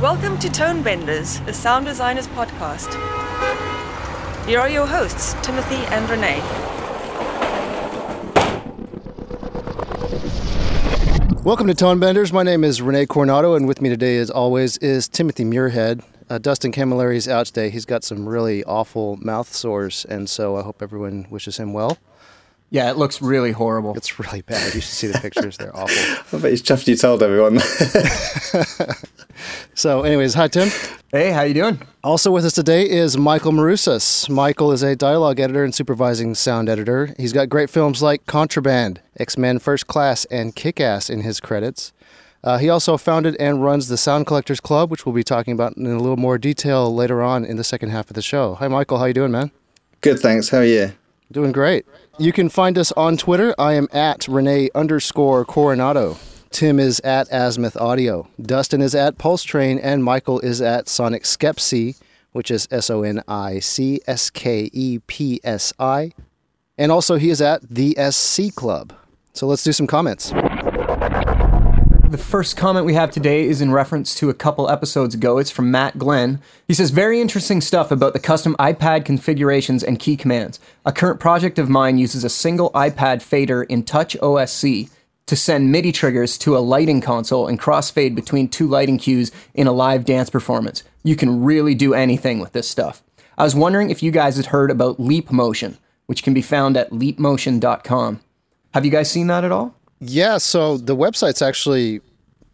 Welcome to Tone Benders, a sound designers podcast. Here are your hosts, Timothy and Renee. Welcome to Tone Benders. My name is Renee Coronado, and with me today, as always, is Timothy Muirhead. Uh, Dustin Camilleri is out today. He's got some really awful mouth sores, and so I hope everyone wishes him well. Yeah, it looks really horrible. It's really bad. You should see the pictures; they're awful. I bet he's chuffed you told everyone. So, anyways, hi Tim. Hey, how you doing? Also with us today is Michael Maroussas. Michael is a dialogue editor and supervising sound editor. He's got great films like Contraband, X Men First Class, and Kick Ass in his credits. Uh, he also founded and runs the Sound Collectors Club, which we'll be talking about in a little more detail later on in the second half of the show. Hi, Michael. How you doing, man? Good, thanks. How are you? Doing great. You can find us on Twitter. I am at Renee underscore Coronado. Tim is at Azimuth Audio. Dustin is at Pulse Train, and Michael is at Sonic Skepsi, which is S O N I C S K E P S I. And also, he is at the SC Club. So let's do some comments. The first comment we have today is in reference to a couple episodes ago. It's from Matt Glenn. He says, Very interesting stuff about the custom iPad configurations and key commands. A current project of mine uses a single iPad fader in Touch OSC to send MIDI triggers to a lighting console and crossfade between two lighting cues in a live dance performance. You can really do anything with this stuff. I was wondering if you guys had heard about Leap Motion, which can be found at leapmotion.com. Have you guys seen that at all? Yeah, so the website's actually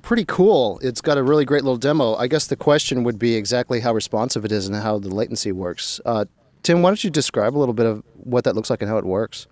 pretty cool. It's got a really great little demo. I guess the question would be exactly how responsive it is and how the latency works. Uh, Tim, why don't you describe a little bit of what that looks like and how it works?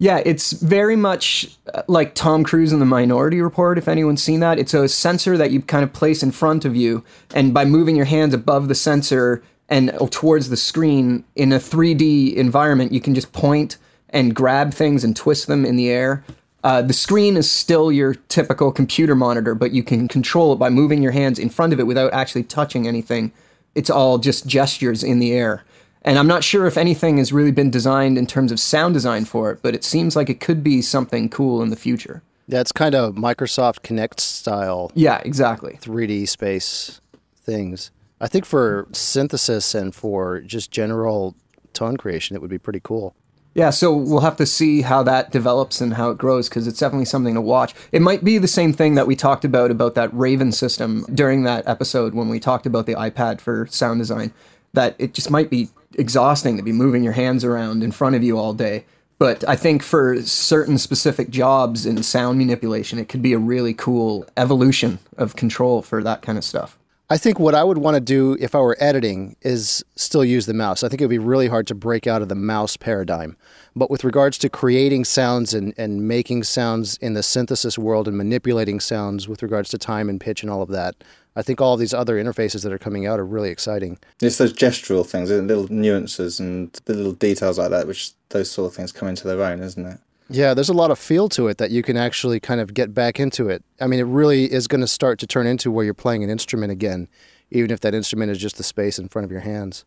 Yeah, it's very much uh, like Tom Cruise in the Minority Report, if anyone's seen that. It's a sensor that you kind of place in front of you, and by moving your hands above the sensor and towards the screen in a 3D environment, you can just point and grab things and twist them in the air. Uh, the screen is still your typical computer monitor, but you can control it by moving your hands in front of it without actually touching anything. It's all just gestures in the air. And I'm not sure if anything has really been designed in terms of sound design for it, but it seems like it could be something cool in the future. Yeah, it's kind of Microsoft Kinect style Yeah, exactly. 3D space things. I think for synthesis and for just general tone creation, it would be pretty cool. Yeah, so we'll have to see how that develops and how it grows because it's definitely something to watch. It might be the same thing that we talked about about that Raven system during that episode when we talked about the iPad for sound design. That it just might be exhausting to be moving your hands around in front of you all day. But I think for certain specific jobs in sound manipulation, it could be a really cool evolution of control for that kind of stuff. I think what I would want to do if I were editing is still use the mouse. I think it would be really hard to break out of the mouse paradigm. But with regards to creating sounds and, and making sounds in the synthesis world and manipulating sounds with regards to time and pitch and all of that, I think all these other interfaces that are coming out are really exciting. It's those gestural things, little nuances and the little details like that, which those sort of things come into their own, isn't it? Yeah, there's a lot of feel to it that you can actually kind of get back into it. I mean, it really is going to start to turn into where you're playing an instrument again, even if that instrument is just the space in front of your hands.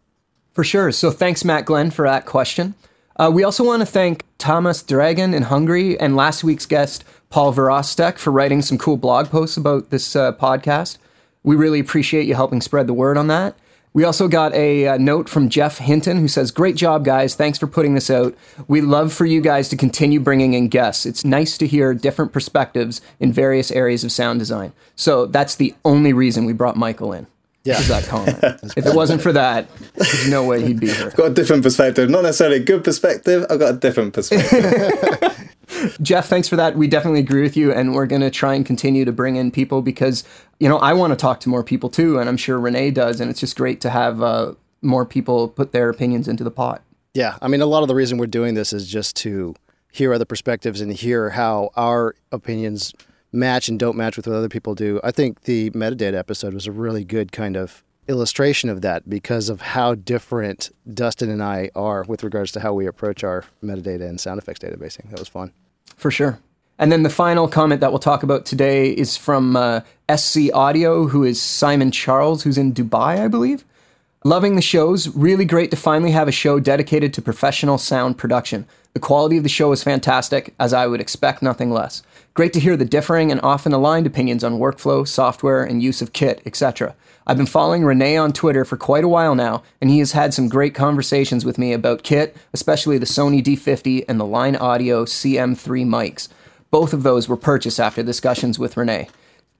For sure. So thanks, Matt Glenn, for that question. Uh, we also want to thank Thomas Dragon in Hungary and last week's guest, Paul Virostek, for writing some cool blog posts about this uh, podcast. We really appreciate you helping spread the word on that. We also got a, uh note from Jeff Hinton who says, Great job, guys. Thanks for putting this out. We love for you guys to continue bringing in guests. It's nice to hear different perspectives in various areas of sound design. So that's the only reason we brought Michael in. Yeah. Is that comment? if it wasn't for that, there's no way he'd be here. Got a different perspective. Not necessarily a good perspective, I've got a different perspective. Jeff, thanks for that. We definitely agree with you, and we're going to try and continue to bring in people because you know I want to talk to more people too, and I'm sure Renee does, and it's just great to have uh, more people put their opinions into the pot. Yeah, I mean, a lot of the reason we're doing this is just to hear other perspectives and hear how our opinions match and don't match with what other people do. I think the metadata episode was a really good kind of illustration of that because of how different Dustin and I are with regards to how we approach our metadata and sound effects databasing. That was fun. For sure. And then the final comment that we'll talk about today is from uh, SC Audio, who is Simon Charles, who's in Dubai, I believe. Loving the shows. Really great to finally have a show dedicated to professional sound production. The quality of the show is fantastic, as I would expect nothing less. Great to hear the differing and often aligned opinions on workflow, software, and use of kit, etc. I've been following Rene on Twitter for quite a while now, and he has had some great conversations with me about kit, especially the Sony D50 and the Line Audio CM3 mics. Both of those were purchased after discussions with Rene.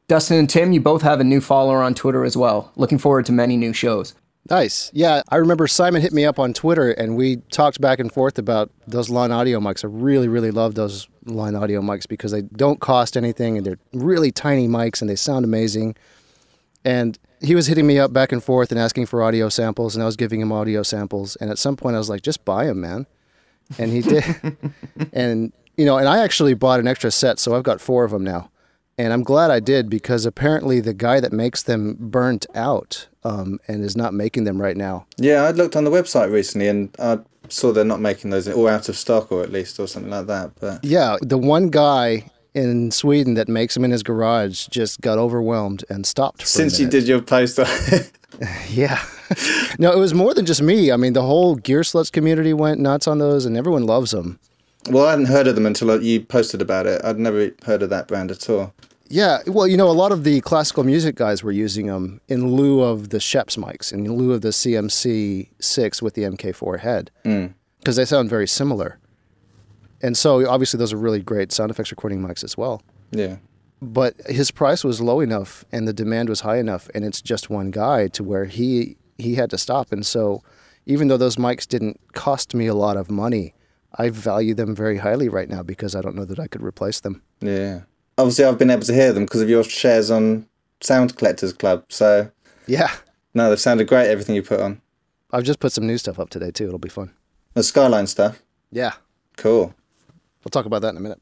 Dustin and Tim, you both have a new follower on Twitter as well. Looking forward to many new shows. Nice. Yeah, I remember Simon hit me up on Twitter and we talked back and forth about those line audio mics. I really, really love those line audio mics because they don't cost anything and they're really tiny mics and they sound amazing. And he was hitting me up back and forth and asking for audio samples and I was giving him audio samples. And at some point I was like, just buy them, man. And he did. and, you know, and I actually bought an extra set, so I've got four of them now. And I'm glad I did because apparently the guy that makes them burnt out um, and is not making them right now. Yeah, I looked on the website recently and I saw they're not making those or out of stock or at least or something like that. But Yeah, the one guy in Sweden that makes them in his garage just got overwhelmed and stopped. Since you did your post on yeah. no, it was more than just me. I mean, the whole Gearslutz community went nuts on those, and everyone loves them. Well, I hadn't heard of them until you posted about it. I'd never heard of that brand at all. Yeah, well, you know, a lot of the classical music guys were using them in lieu of the Schoeps mics, in lieu of the CMC six with the MK4 head, mm. because they sound very similar. And so, obviously, those are really great sound effects recording mics as well. Yeah. But his price was low enough, and the demand was high enough, and it's just one guy to where he he had to stop. And so, even though those mics didn't cost me a lot of money, I value them very highly right now because I don't know that I could replace them. Yeah. Obviously, I've been able to hear them because of your shares on Sound Collectors Club. So, Yeah, no, they've sounded great, everything you put on. I've just put some new stuff up today too. It'll be fun. The Skyline stuff. Yeah, Cool. We'll talk about that in a minute.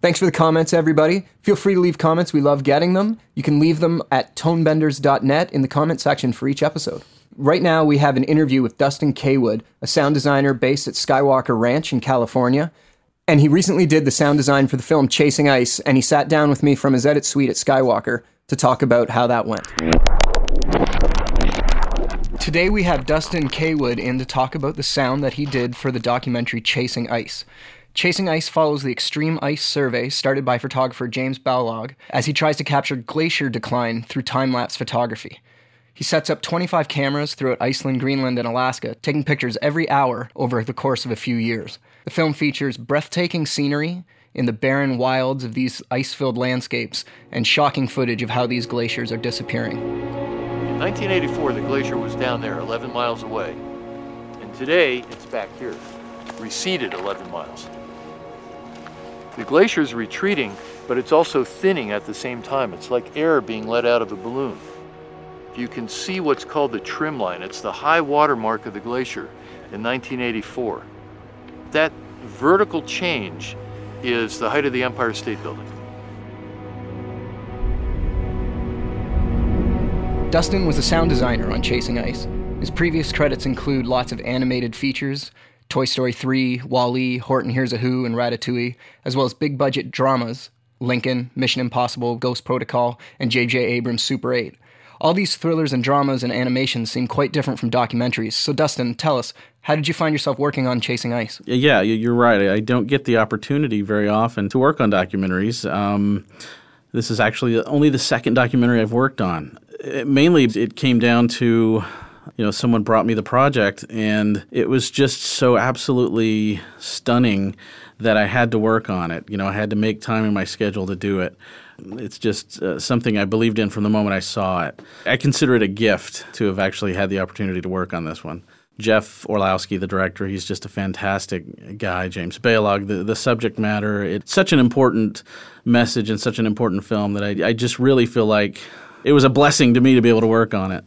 Thanks for the comments, everybody. Feel free to leave comments. We love getting them. You can leave them at tonebenders.net in the comment section for each episode. Right now, we have an interview with Dustin Cawood, a sound designer based at Skywalker Ranch in California. And he recently did the sound design for the film Chasing Ice, and he sat down with me from his edit suite at Skywalker to talk about how that went. Today we have Dustin Cawood in to talk about the sound that he did for the documentary Chasing Ice. Chasing Ice follows the extreme ice survey started by photographer James Balog as he tries to capture glacier decline through time lapse photography. He sets up 25 cameras throughout Iceland, Greenland, and Alaska, taking pictures every hour over the course of a few years. The film features breathtaking scenery in the barren wilds of these ice filled landscapes and shocking footage of how these glaciers are disappearing. In 1984, the glacier was down there 11 miles away. And today, it's back here, receded 11 miles. The glacier is retreating, but it's also thinning at the same time. It's like air being let out of a balloon. You can see what's called the trim line. It's the high water mark of the glacier in 1984. That vertical change is the height of the Empire State Building. Dustin was a sound designer on Chasing Ice. His previous credits include lots of animated features Toy Story 3, Wall-E, Horton Hears a Who, and Ratatouille, as well as big budget dramas Lincoln, Mission Impossible, Ghost Protocol, and J.J. Abrams' Super 8. All these thrillers and dramas and animations seem quite different from documentaries. So, Dustin, tell us, how did you find yourself working on Chasing Ice? Yeah, you- you're right. I don't get the opportunity very often to work on documentaries. Um, this is actually only the second documentary I've worked on. It, mainly, it came down to you know someone brought me the project, and it was just so absolutely stunning that I had to work on it. You know, I had to make time in my schedule to do it. It's just uh, something I believed in from the moment I saw it. I consider it a gift to have actually had the opportunity to work on this one. Jeff Orlowski, the director, he's just a fantastic guy. James Balog, the, the subject matter, it's such an important message and such an important film that I, I just really feel like it was a blessing to me to be able to work on it.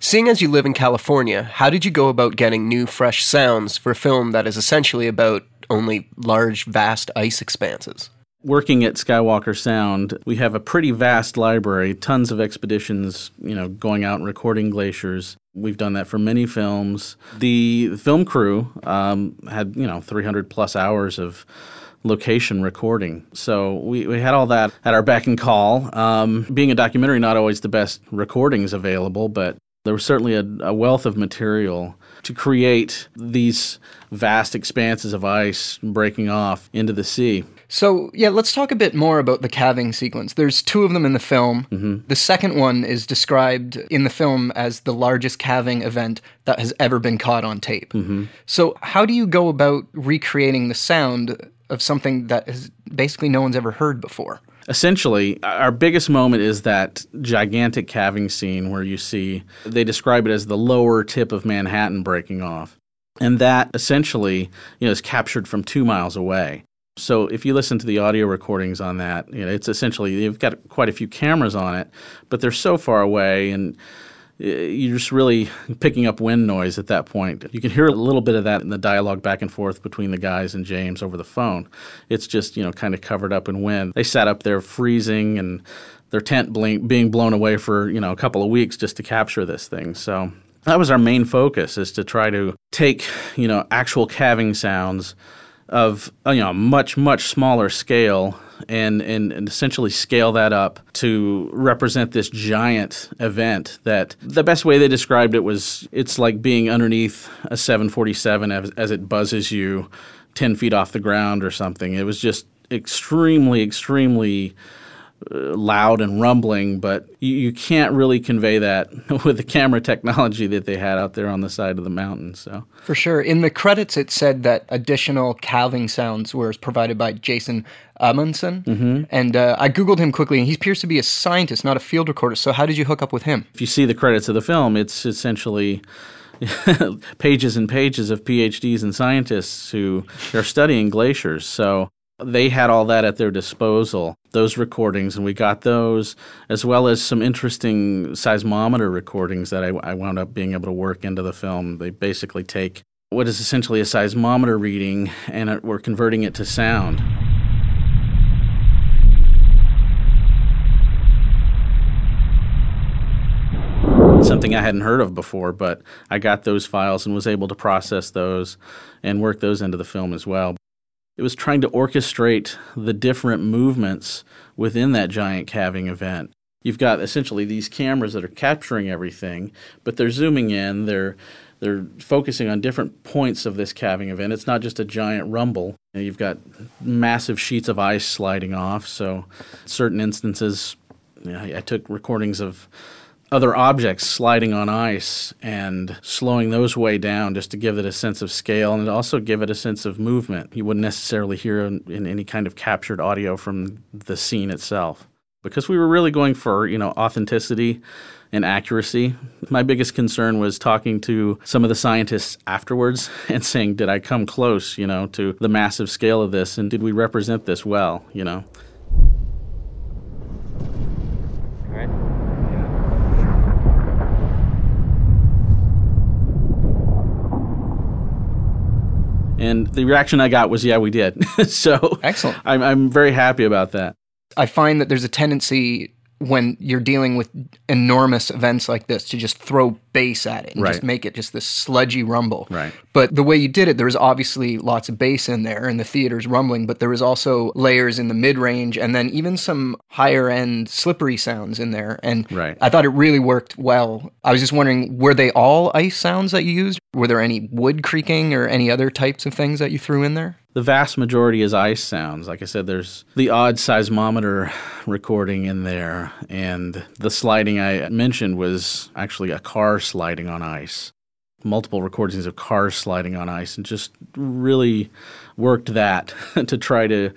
Seeing as you live in California, how did you go about getting new, fresh sounds for a film that is essentially about only large, vast ice expanses? Working at Skywalker Sound, we have a pretty vast library, tons of expeditions, you know, going out and recording glaciers. We've done that for many films. The film crew um, had, you know, 300 plus hours of location recording. So we, we had all that at our beck and call. Um, being a documentary, not always the best recordings available, but there was certainly a, a wealth of material to create these vast expanses of ice breaking off into the sea. So, yeah, let's talk a bit more about the calving sequence. There's two of them in the film. Mm-hmm. The second one is described in the film as the largest calving event that has ever been caught on tape. Mm-hmm. So, how do you go about recreating the sound of something that has basically no one's ever heard before? Essentially, our biggest moment is that gigantic calving scene where you see, they describe it as the lower tip of Manhattan breaking off. And that essentially you know, is captured from two miles away. So if you listen to the audio recordings on that, you know, it's essentially you've got quite a few cameras on it, but they're so far away and you're just really picking up wind noise at that point. You can hear a little bit of that in the dialogue back and forth between the guys and James over the phone. It's just, you know, kind of covered up in wind. They sat up there freezing and their tent being blown away for, you know, a couple of weeks just to capture this thing. So that was our main focus is to try to take, you know, actual calving sounds of you know much much smaller scale and, and, and essentially scale that up to represent this giant event that the best way they described it was it's like being underneath a 747 as, as it buzzes you 10 feet off the ground or something. It was just extremely extremely loud and rumbling, but you, you, can't really convey that with the camera technology that they had out there on the side of the mountain. So for sure, in the credits it said that additional calving sounds were provided by Jason Amundson, mm-hmm. and uh, I googled him quickly, and he appears to be a scientist, not a field recorder. So how did you hook up with him? If you see the credits of the film, it's essentially. pages and pages of PhDs and scientists who are studying glaciers. So they had all that at their disposal, those recordings, and we got those, as well as some interesting seismometer recordings that I, I, wound up being able to work into the film. They basically take what is essentially a seismometer reading and it, we're converting it to sound. Something I hadn't heard of before, but I got those files and was able to process those and work those into the film as well. It was trying to orchestrate the different movements within that giant calving event. You've got essentially these cameras that are capturing everything, but they're zooming in, they're they're focusing on different points of this calving event. It's not just a giant rumble. You've got massive sheets of ice sliding off. So, certain instances, you know, I took recordings of other objects sliding on ice and slowing those way down just to give it a sense of scale and also give it a sense of movement. You wouldn't necessarily hear in, in, any kind of captured audio from the scene itself. Because we were really going for, you know, authenticity and accuracy. My biggest concern was talking to some of the scientists afterwards and saying, did I come close, you know, to the massive scale of this and did we represent this well, you know? And the reaction I got was, yeah, we did. so excellent. I'm, I'm very happy about that. I find that there's a tendency when you're dealing with enormous events like this to just throw bass at it and right. just make it just this sludgy rumble. Right. But the way you did it, there was obviously lots of bass in there and the theater's rumbling, but there was also layers in the mid range and then even some higher end slippery sounds in there. And right. I thought it really worked well. I was just wondering, were they all ice sounds that you used? Were there any wood creaking or any other types of things that you threw in there? The vast majority is ice sounds. Like I said, there's the odd seismometer recording in there, and the sliding I mentioned was actually a car sliding on ice. Multiple recordings of cars sliding on ice, and just really worked that to try to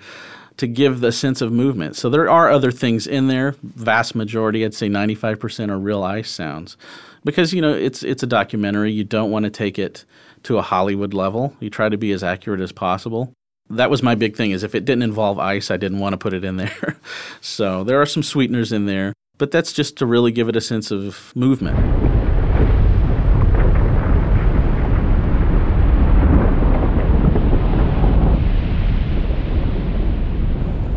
to give the sense of movement. So there are other things in there. Vast majority, I'd say 95% are real ice sounds, because you know it's it's a documentary. You don't want to take it to a Hollywood level. You try to be as accurate as possible. That was my big thing is if it didn't involve ice, I didn't want to put it in there. so there are some sweeteners in there, but that's just to really give it a sense of movement.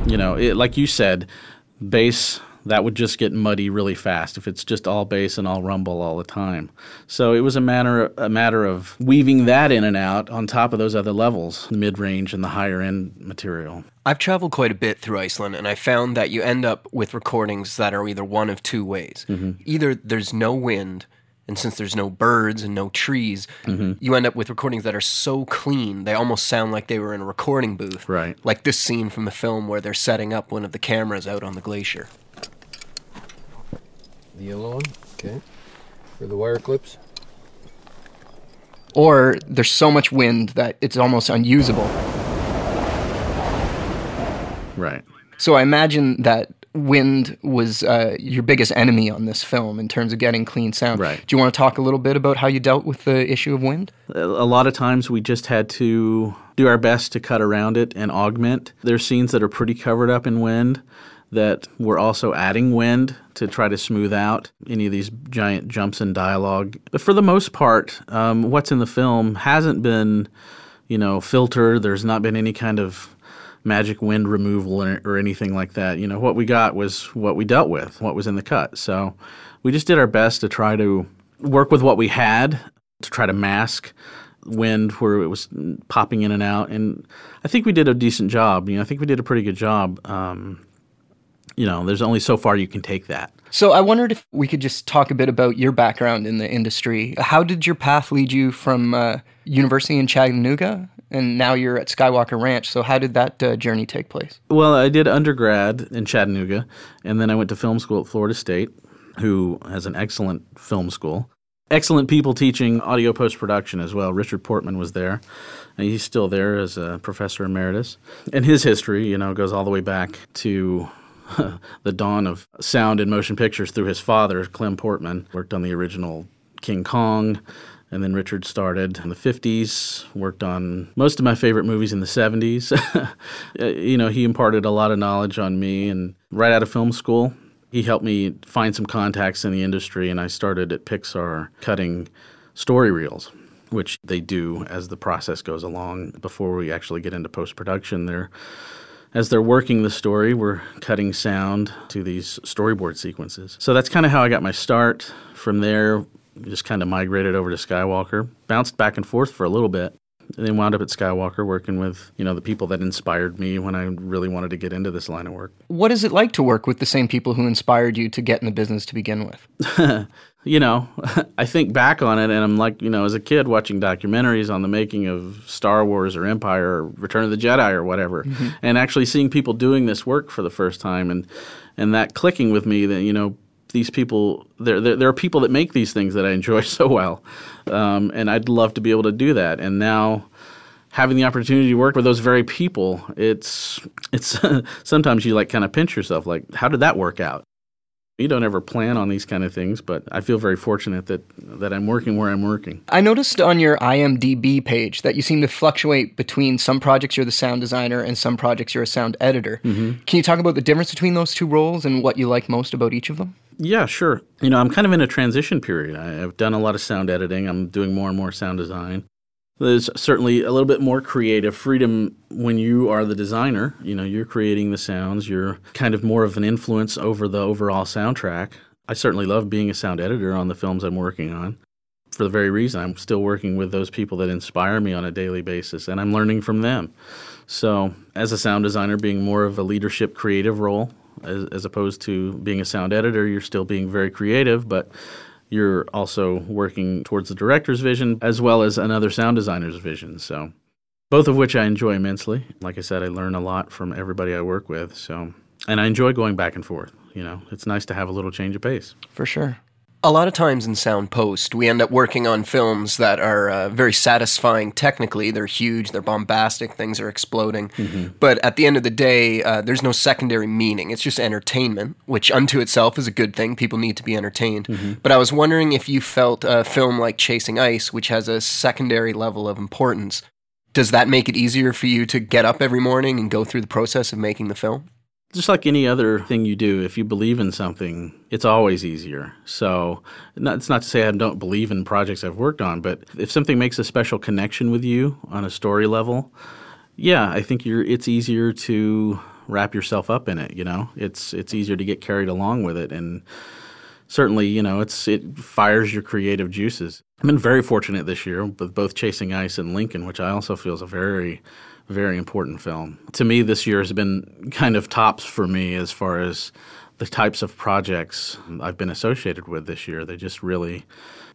You know, it, like you said, bass that would just get muddy really fast if it's just all bass and all rumble all the time. So it was a matter a matter of weaving that in and out on top of those other levels, the mid range and the higher end material. I've traveled quite a bit through Iceland, and I found that you end up with recordings that are either one of two ways. Mm-hmm. Either there's no wind, and since there's no birds and no trees, mm-hmm. you end up with recordings that are so clean they almost sound like they were in a recording booth. Right. Like this scene from the film where they're setting up one of the cameras out on the glacier. The yellow one, okay. For the wire clips. Or there's so much wind that it's almost unusable. Right. So I imagine that wind was uh, your biggest enemy on this film in terms of getting clean sound. Right. Do you want to talk a little bit about how you dealt with the issue of wind? A a lot of times we just had to do our best to cut around it and augment. There's scenes that are pretty covered up in wind that we're also adding wind to try to smooth out any of these giant jumps in dialogue. But for the most part, um, what's in the film hasn't been, you know, filtered. There's not been any kind of magic wind removal or, or anything like that. You know, what we got was what we dealt with, what was in the cut. So we just did our best to try to work with what we had to try to mask wind where it was popping in and out. And I think we did a decent job. You know, I think we did a pretty good job. Um, you know, there's only so far you can take that. So I wondered if we could just talk a bit about your background in the industry. How did your path lead you from uh, university in Chattanooga, and now you're at Skywalker Ranch? So how did that uh, journey take place? Well, I did undergrad in Chattanooga, and then I went to film school at Florida State, who has an excellent film school. Excellent people teaching audio post production as well. Richard Portman was there, and he's still there as a professor emeritus. And his history, you know, goes all the way back to the dawn of sound in motion pictures through his father, Clem Portman. Worked on the original King Kong, and then Richard started in the 50s, worked on most of my favorite movies in the 70s. Uh, you know, he imparted a lot of knowledge on me, and right out of film school, he helped me find some contacts in the industry, and I started at Pixar cutting story reels. Which they do as the process goes along. Before we actually get into post production, they're as they're working the story, we're cutting sound to these storyboard sequences. So that's kind of how I got my start. From there, just kind of migrated over to Skywalker, bounced back and forth for a little bit, and then wound up at Skywalker working with, you know, the people that inspired me when I really wanted to get into this line of work. What is it like to work with the same people who inspired you to get in the business to begin with? you know, I think back on it and I'm like, you know, as a kid watching documentaries on the making of Star Wars or Empire or Return of the Jedi or whatever, and actually seeing people doing this work for the first time and and that clicking with me that, you know, these people, there, there, there are people that make these things that I enjoy so well. Um, and I'd love to be able to do that. And now having the opportunity to work with those very people, it's, it's sometimes you like kind of pinch yourself, like, how did that work out? You don't ever plan on these kind of things, but I feel very fortunate that, that I'm working where I'm working. I noticed on your IMDb page that you seem to fluctuate between some projects you're the sound designer and some projects you're a sound editor. Mm-hmm. Can you talk about the difference between those two roles and what you like most about each of them? Yeah, sure. You know, I'm kind of in a transition period. I, I've done a lot of sound editing. I'm doing more and more sound design. There's certainly a little bit more creative freedom when you are the designer. You know, you're creating the sounds. You're kind of more of an influence over the overall soundtrack. I certainly love being a sound editor on the films I'm working on. For the very reason I'm still working with those people that inspire me on a daily basis and I'm learning from them. So, as a sound designer, being more of a leadership creative role as, as opposed to being a sound editor, you're still being very creative, but you're also working towards the director's vision as well as another sound designer's vision. So, both of which I enjoy immensely. Like I said, I learn a lot from everybody I work with. So, and I enjoy going back and forth. You know, it's nice to have a little change of pace. For sure. A lot of times in sound post, we end up working on films that are uh, very satisfying technically. They're huge, they're bombastic, things are exploding. But at the end of the day, uh, there's no secondary meaning. It's just entertainment, which unto itself is a good thing. People need to be entertained. But I was wondering if you felt a film like Chasing Ice, which has a secondary level of importance, does that make it easier for you to get up every morning and go through the process of making the film? Just like any other thing you do, if you believe in something, it's always easier. So, not, it's not to say I don't believe in projects I've worked on, but if something makes a special connection with you on a story level, yeah, I think you're. It's easier to wrap yourself up in it. You know, it's it's easier to get carried along with it, and certainly, you know, it's it fires your creative juices. I've been very fortunate this year with both Chasing Ice and Lincoln, which I also feel is a very very important film. To me, this year has been kind of tops for me as far as the types of projects I've been associated with this year. They just really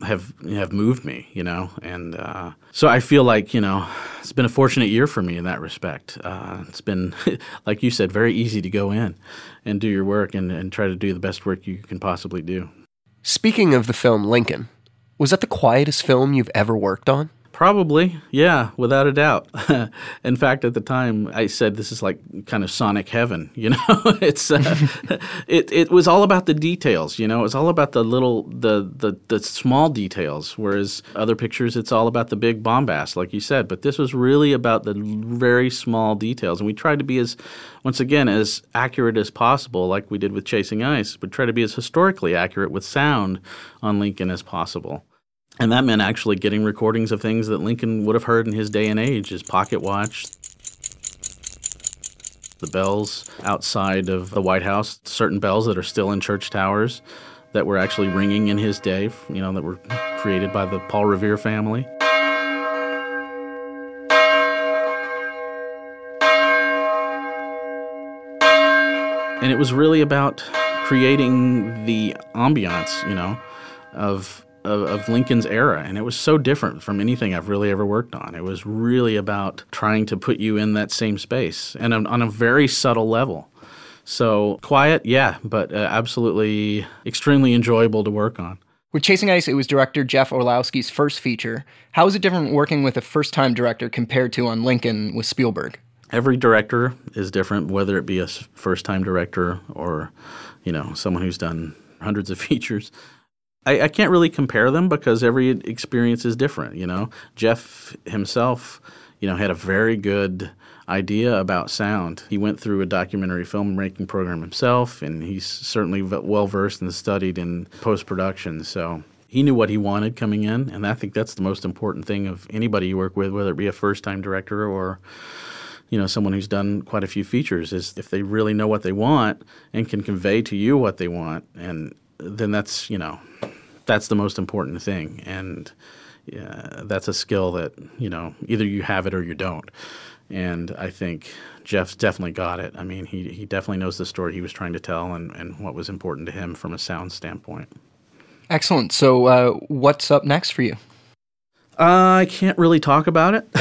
have have moved me, you know, and uh, so I feel like you know it's been a fortunate year for me in that respect. Uh, it's been, like you said, very easy to go in and do your work and, and try to do the best work you can possibly do. Speaking of the film Lincoln, was that the quietest film you've ever worked on? Probably, yeah, without a doubt. In fact, at the time, I said this is like kind of Sonic heaven. You know, it's uh, it it was all about the details. You know, it was all about the little the the the small details. Whereas other pictures, it's all about the big bombast, like you said. But this was really about the very small details, and we tried to be as once again as accurate as possible, like we did with Chasing Ice. But try to be as historically accurate with sound on Lincoln as possible. And that meant actually getting recordings of things that Lincoln would have heard in his day and age his pocket watch, the bells outside of the White House, certain bells that are still in church towers that were actually ringing in his day, you know, that were created by the Paul Revere family. And it was really about creating the ambiance, you know, of of, of, Lincoln's era, and it was so different from anything I've really ever worked on. It was really about trying to put you in that same space, and on a very subtle level. So quiet, yeah, but uh, absolutely extremely enjoyable to work on. With Chasing Ice, it was director Jeff Orlowski's first feature. How is it different working with a first time director compared to on Lincoln with Spielberg? Every director is different, whether it be a first time director or, you know, someone who's done hundreds of features. I, I, can't really compare them because every experience is different. You know, Jeff himself, you know, had a very good idea about sound. He went through a documentary filmmaking program himself, and he's certainly well versed and studied in post production. So he knew what he wanted coming in, and I think that's the most important thing of anybody you work with, whether it be a first time director or you know someone who's done quite a few features is if they really know what they want and can convey to you what they want and then that's you know that's the most important thing, and yeah, that's a skill that you know either you have it or you don't. And I think Jeff's definitely got it. I mean, he he definitely knows the story he was trying to tell and, and what was important to him from a sound standpoint. Excellent. So, uh, what's up next for you? Uh, I can't really talk about it.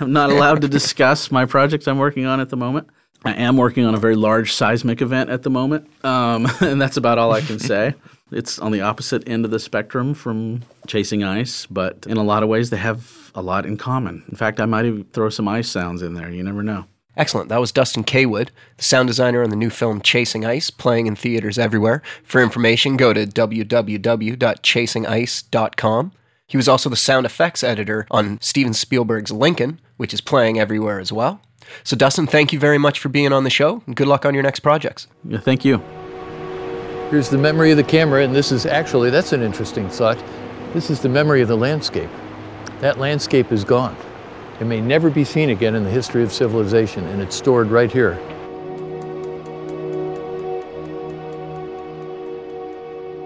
I'm not allowed to discuss my projects I'm working on at the moment. I am working on a very large seismic event at the moment, um, and that's about all I can say. It's on the opposite end of the spectrum from chasing ice, but in a lot of ways they have a lot in common. In fact, I might even throw some ice sounds in there. You never know. Excellent. That was Dustin Cawood, the sound designer on the new film Chasing Ice, playing in theaters everywhere. For information, go to www.chasingice.com. He was also the sound effects editor on Steven Spielberg's Lincoln, which is playing everywhere as well. So, Dustin, thank you very much for being on the show, and good luck on your next projects. Yeah, thank you. Here's the memory of the camera, and this is actually, that's an interesting thought. This is the memory of the landscape. That landscape is gone. It may never be seen again in the history of civilization, and it's stored right here.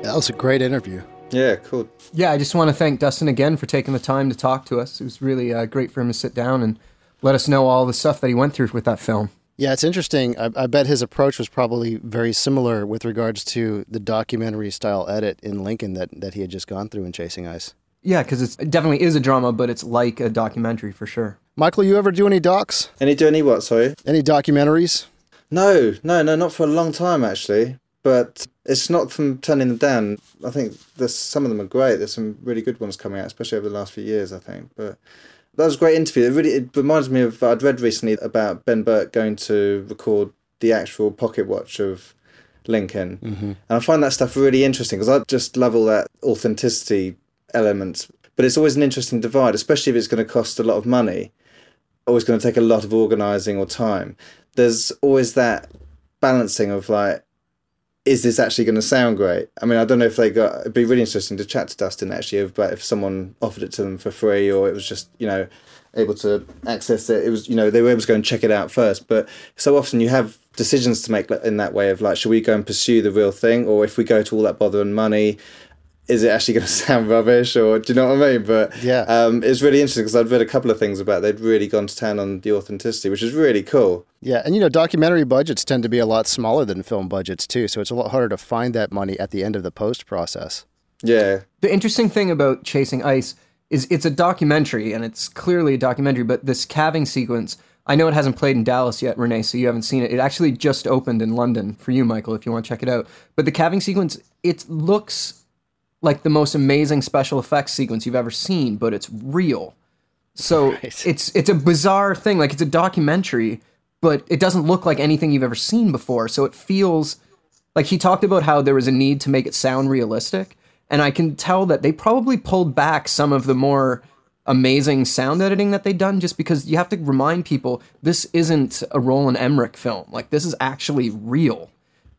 That was a great interview. Yeah, cool. Yeah, I just want to thank Dustin again for taking the time to talk to us. It was really uh, great for him to sit down and let us know all the stuff that he went through with that film. Yeah, it's interesting. I, I, bet his approach was probably very similar with regards to the documentary style edit in Lincoln that, that he had just gone through in Chasing Ice. Yeah, because it definitely is a drama, but it's like a documentary for sure. Michael, you ever do any docs? Any do any what? Sorry. Any documentaries? No, no, no, not for a long time actually. But it's not from turning them down. I think there's some of them are great. There's some really good ones coming out, especially over the last few years. I think, but that was a great interview. It really it reminds me of I'd read recently about Ben Burtt going to record the actual pocket watch of Lincoln, mm-hmm. and I find that stuff really interesting because I just love all that authenticity elements. But it's always an interesting divide, especially if it's going to cost a lot of money, always going to take a lot of organising or time. There's always that balancing of like is this actually going to sound great? I mean, I don't know if they got. It'd be really interesting to chat to Dustin actually about if someone offered it to them for free or it was just you know able to access it. It was you know they were able to go and check it out first. But so often you have decisions to make in that way of like, should we go and pursue the real thing, or if we go to all that bother and money, is it actually going to sound rubbish or do you know what I mean? But Yeah. um, it's really interesting because I'd read a couple of things about they'd really gone to town on the authenticity, which is really cool. Yeah, and you know, documentary budgets tend to be a lot smaller than film budgets too, so it's a lot harder to find that money at the end of the post process. Yeah, The interesting thing about Chasing Ice is it's a documentary, and it's clearly a documentary, but this calving sequence, I know it hasn't played in Dallas yet, Renee, so you haven't seen it. It actually just opened in London for you, Michael, if you want to check it out. But the calving sequence, it looks like the most amazing special effects sequence you've ever seen, but it's real. So it's it's a bizarre thing. Like it's a documentary, but it doesn't look like anything you've ever seen before. So it feels like he talked about how there was a need to make it sound realistic, and I can tell that they probably pulled back some of the more amazing sound editing that they'd done just because you have to remind people this isn't a Roland Emmerich film. Like this is actually real.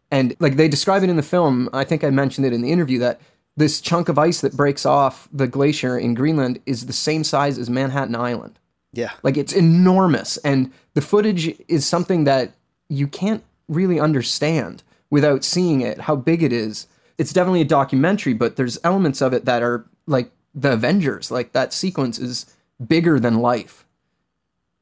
And like they describe it in the film, I think I mentioned it in the interview that this chunk of ice that breaks off the glacier in Greenland is the same size as Manhattan Island. Yeah. Like it's enormous. And the footage is something that you can't really understand without seeing it, how big it is. It's definitely a documentary, but there's elements of it that are like the Avengers. Like that sequence is bigger than life.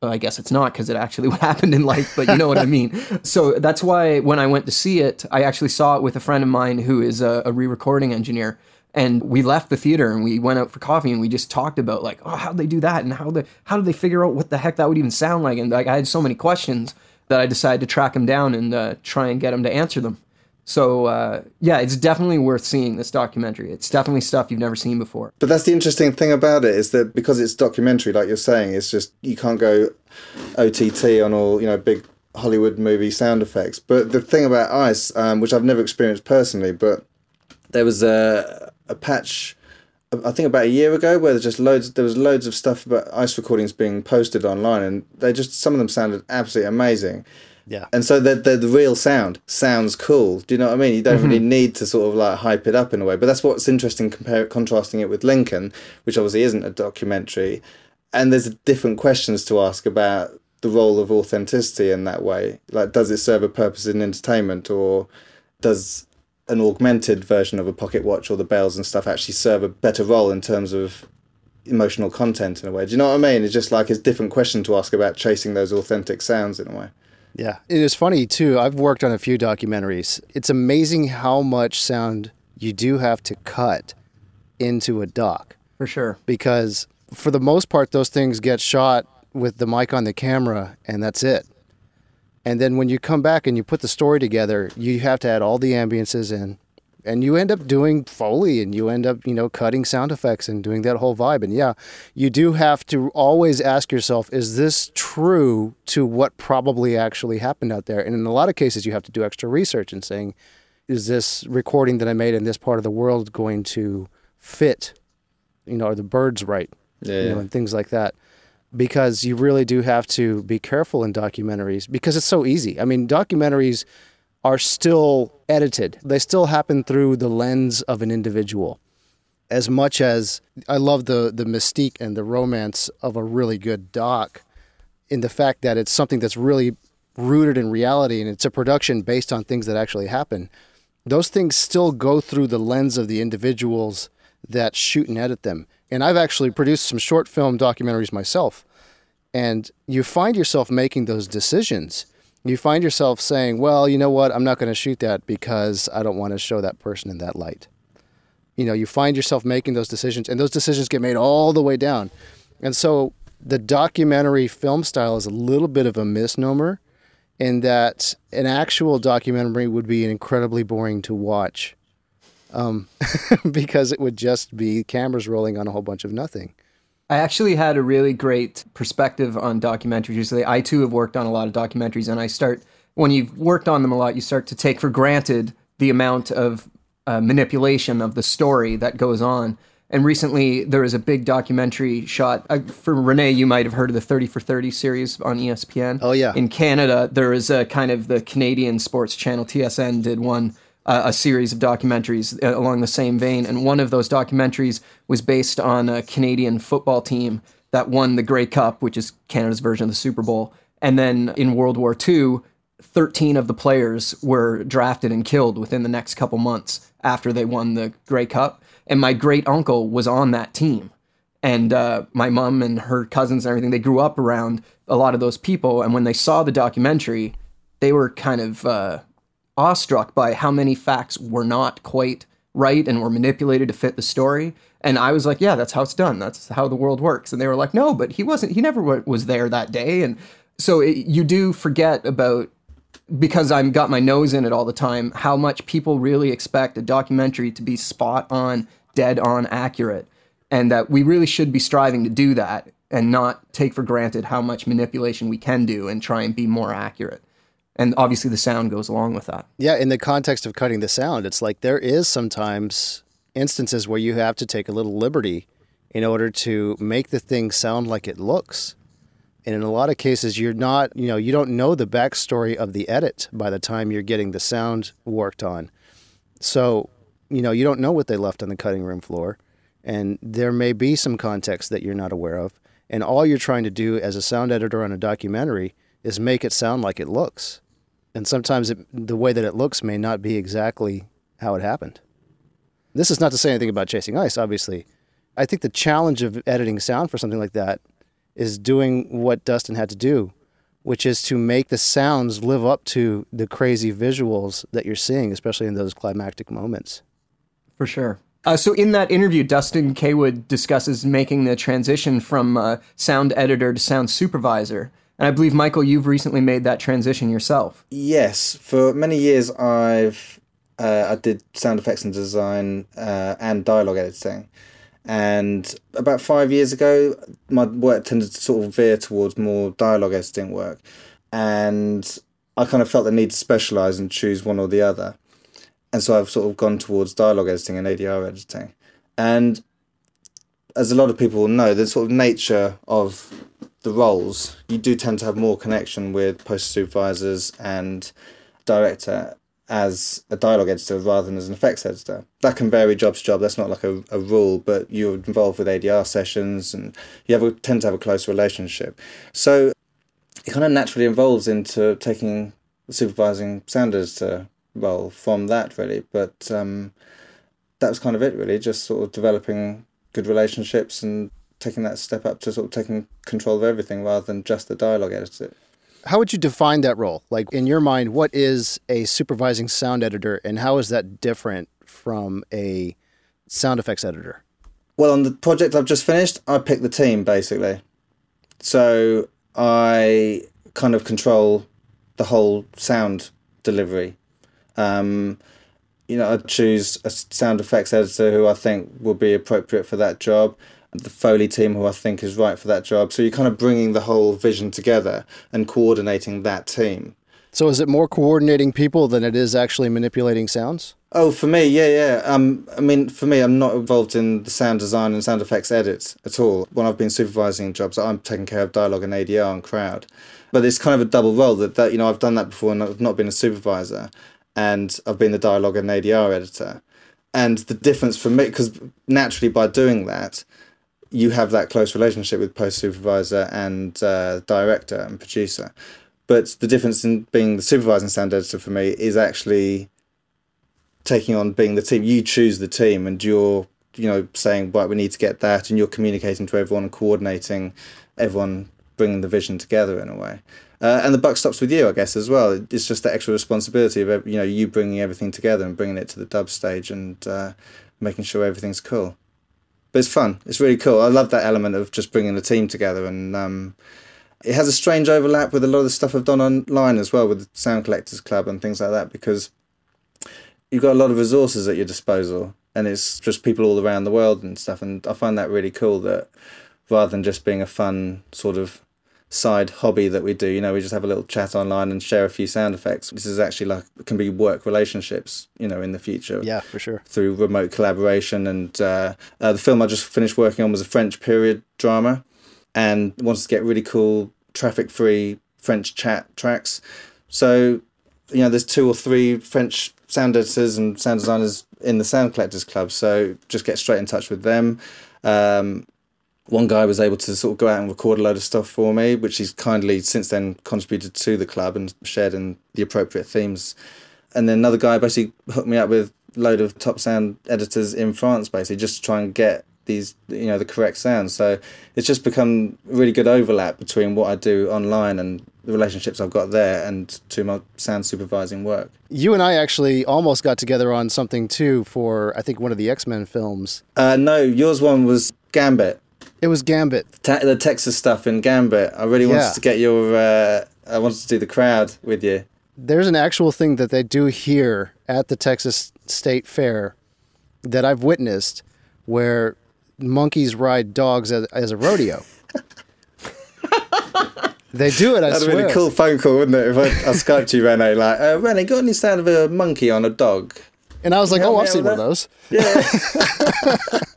I guess it's not because it actually happened in life, but you know what I mean. So that's why when I went to see it, I actually saw it with a friend of mine who is a, a re-recording engineer, and we left the theater and we went out for coffee and we just talked about like, oh, how'd they do that and how they how did they figure out what the heck that would even sound like? And like I had so many questions that I decided to track him down and uh, try and get him to answer them. So uh, yeah, it's definitely worth seeing this documentary. It's definitely stuff you've never seen before. But that's the interesting thing about it is that because it's documentary, like you're saying, it's just you can't go OTT on all you know big Hollywood movie sound effects. But the thing about ice, um, which I've never experienced personally, but there was a a patch. I think about a year ago, where there's just loads. There was loads of stuff about ice recordings being posted online, and they just some of them sounded absolutely amazing. Yeah. And so the, the the real sound sounds cool. Do you know what I mean? You don't really mm-hmm. need to sort of like hype it up in a way. But that's what's interesting compare contrasting it with Lincoln, which obviously isn't a documentary. And there's different questions to ask about the role of authenticity in that way. Like, does it serve a purpose in entertainment, or does an augmented version of a pocket watch or the bells and stuff actually serve a better role in terms of emotional content in a way? Do you know what I mean? It's just like it's a different question to ask about chasing those authentic sounds in a way. Yeah. It is funny too. I've worked on a few documentaries. It's amazing how much sound you do have to cut into a doc For sure. because for the most part those things get shot with the mic on the camera and that's it. And then when you come back and you put the story together, you have to add all the ambiences in and you end up doing foley and you end up, you know, cutting sound effects and doing that whole vibe. And yeah, you do have to always ask yourself, is this true to what probably actually happened out there? And in a lot of cases you have to do extra research and saying, is this recording that I made in this part of the world going to fit? You know, are the birds right? Yeah, you know, and things like that. Because you really do have to be careful in documentaries because it's so easy. I mean, documentaries are still edited. They still happen through the lens of an individual. As much as I love the the mystique and the romance of a really good doc in the fact that it's something that's really rooted in reality and it's a production based on things that actually happen. Those things still go through the lens of the individuals that shoot and edit them. And I've actually produced some short film documentaries myself. And you find yourself making those decisions. You find yourself saying, well, you know what? I'm not going to shoot that because I don't want to show that person in that light. You know, you find yourself making those decisions, and those decisions get made all the way down. And so the documentary film style is a little bit of a misnomer in that an actual documentary would be incredibly boring to watch um, because it would just be cameras rolling on a whole bunch of nothing. I actually had a really great perspective on documentaries. Usually, I too have worked on a lot of documentaries, and I start when you've worked on them a lot, you start to take for granted the amount of uh, manipulation of the story that goes on. And recently, there was a big documentary shot uh, for Renee. You might have heard of the Thirty for Thirty series on ESPN. Oh, yeah. In Canada, there is a kind of the Canadian sports channel TSN did one a series of documentaries uh, along the same vein, and one of those documentaries was based on a Canadian football team that won the Grey Cup, which is Canada's version of the Super Bowl. And then in World War II, 13 of the players were drafted and killed within the next couple months after they won the Grey Cup. And my great uncle was on that team. And uh, my mom and her cousins and everything, they grew up around a lot of those people. And when they saw the documentary, they were kind of uh, awestruck by how many facts were not quite right and were manipulated to fit the story. And I was like, yeah, that's how it's done. That's how the world works. And they were like, no, but he wasn't, he never w- was there that day. And so it, you do forget about, because I'm got my nose in it all the time, how much people really expect a documentary to be spot on, dead on accurate. And that we really should be striving to do that and not take for granted how much manipulation we can do and try and be more accurate and obviously the sound goes along with that. Yeah, in the context of cutting the sound, it's like there is sometimes instances where you have to take a little liberty in order to make the thing sound like it looks. And in a lot of cases, you're not, you know, you don't know the backstory of the edit by the time you're getting the sound worked on. So, you know, you don't know what they left on the cutting room floor. And there may be some context that you're not aware of. And all you're trying to do as a sound editor on a documentary is make it sound like it looks. And sometimes it, the way that it looks may not be exactly how it happened. This is not to say anything about chasing ice, obviously. I think the challenge of editing sound for something like that is doing what Dustin had to do, which is to make the sounds live up to the crazy visuals that you're seeing, especially in those climactic moments. For sure. Uh, so in that interview, Dustin Cawood discusses making the transition from uh, sound editor to sound supervisor. And I believe, Michael, you've recently made that transition yourself. Yes, for many years I've uh, I did sound effects and design uh, and dialogue editing, and about five years ago, my work tended to sort of veer towards more dialogue editing work, and I kind of felt the need to specialize and choose one or the other, and so I've sort of gone towards dialogue editing and ADR editing, and as a lot of people know, the sort of nature of the roles, you do tend to have more connection with post supervisors and director as a dialogue editor rather than as an effects editor. That can vary job to job. That's not like a, a rule, but you're involved with ADR sessions and you have a, tend to have a close relationship. So it kind of naturally evolves into taking the supervising sound editor role from that, really. But um, that was kind of it, really, just sort of developing good relationships and taking that step up to sort of taking control of everything rather than just the dialogue editor. How would you define that role? Like in your mind, what is a supervising sound editor and how is that different from a sound effects editor? Well, on the project I've just finished, I picked the team basically. So I kind of control the whole sound delivery. Um, you know, I choose a sound effects editor who I think will be appropriate for that job the Foley team who I think is right for that job. So you're kind of bringing the whole vision together and coordinating that team. So is it more coordinating people than it is actually manipulating sounds? Oh, for me, yeah, yeah. Um, I mean, for me, I'm not involved in the sound design and sound effects edits at all. When I've been supervising jobs, I'm taking care of dialogue and ADR and crowd. But it's kind of a double role that, that you know I've done that before and I've not been a supervisor, and I've been the dialogue and ADR editor. And the difference for me, because naturally by doing that, you have that close relationship with post supervisor and uh, director and producer. But the difference in being the supervising sound editor for me is actually taking on being the team. You choose the team, and you're you know saying right, we need to get that, and you're communicating to everyone and coordinating everyone, bringing the vision together in a way. Uh, and the buck stops with you, I guess, as well. It's just the extra responsibility of you know you bringing everything together and bringing it to the dub stage and uh, making sure everything's cool but it's fun. It's really cool. I love that element of just bringing the team together, and um, it has a strange overlap with a lot of the stuff I've done online as well with the Sound Collectors Club and things like that because you've got a lot of resources at your disposal, and it's just people all around the world and stuff. And I find that really cool that rather than just being a fun sort of side hobby that we do. You know, we just have a little chat online and share a few sound effects. This is actually like can be work relationships. You know, in the future. Yeah, for sure. Through remote collaboration and uh, uh, the film I just finished working on was a French period drama, and wanted to get really cool traffic-free French chat tracks. So, you know, there's two or three French sound editors and sound designers in the Sound Collectors Club. So just get straight in touch with them. Um, one guy was able to sort of go out and record a load of stuff for me, which he's kindly since then contributed to the club and shared in the appropriate themes. And then another guy basically hooked me up with a load of top sound editors in France, basically, just to try and get these, you know, the correct sounds. So it's just become really good overlap between what I do online and the relationships I've got there and to my sound supervising work. You and I actually almost got together on something too for I think one of the X Men films. Uh, no, yours one was Gambit. It was Gambit. Ta- the Texas stuff in Gambit. I really Yeah. wanted to get your. Uh, I wanted to do the crowd with you. There's an actual thing that they do here at the Texas State Fair that I've witnessed where monkeys ride dogs as, as a rodeo. they do it, I That'd swear. have been a cool phone call, wouldn't it? If I, I Skyped you, Rene, like, uh, Rene, got any sound of a monkey on a dog? And I was like, Help oh, I've seen one of those.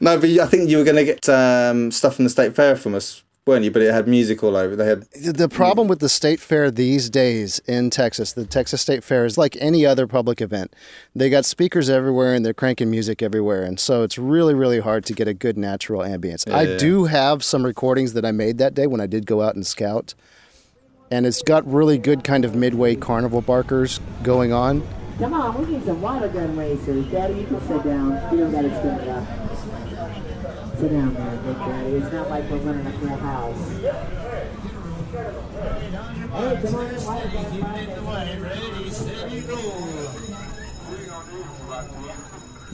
No, but I think you were going to get um, stuff from the State Fair from us, weren't you? But it had music all over. They had. The problem with the state fair these days in Texas, the Texas State Fair is like any other public event. They got speakers everywhere and they're cranking music everywhere. And so it's really, really hard to get a good natural ambience. I Yeah. do have some recordings that I made that day when I did go out and scout. And it's got really good kind of midway carnival barkers going on. Come on, we need some water gun racers. Daddy, you can sit down. You don't gotta stand up. Sit down there, Big Daddy. It's not like we're running a full house. Hey, come on,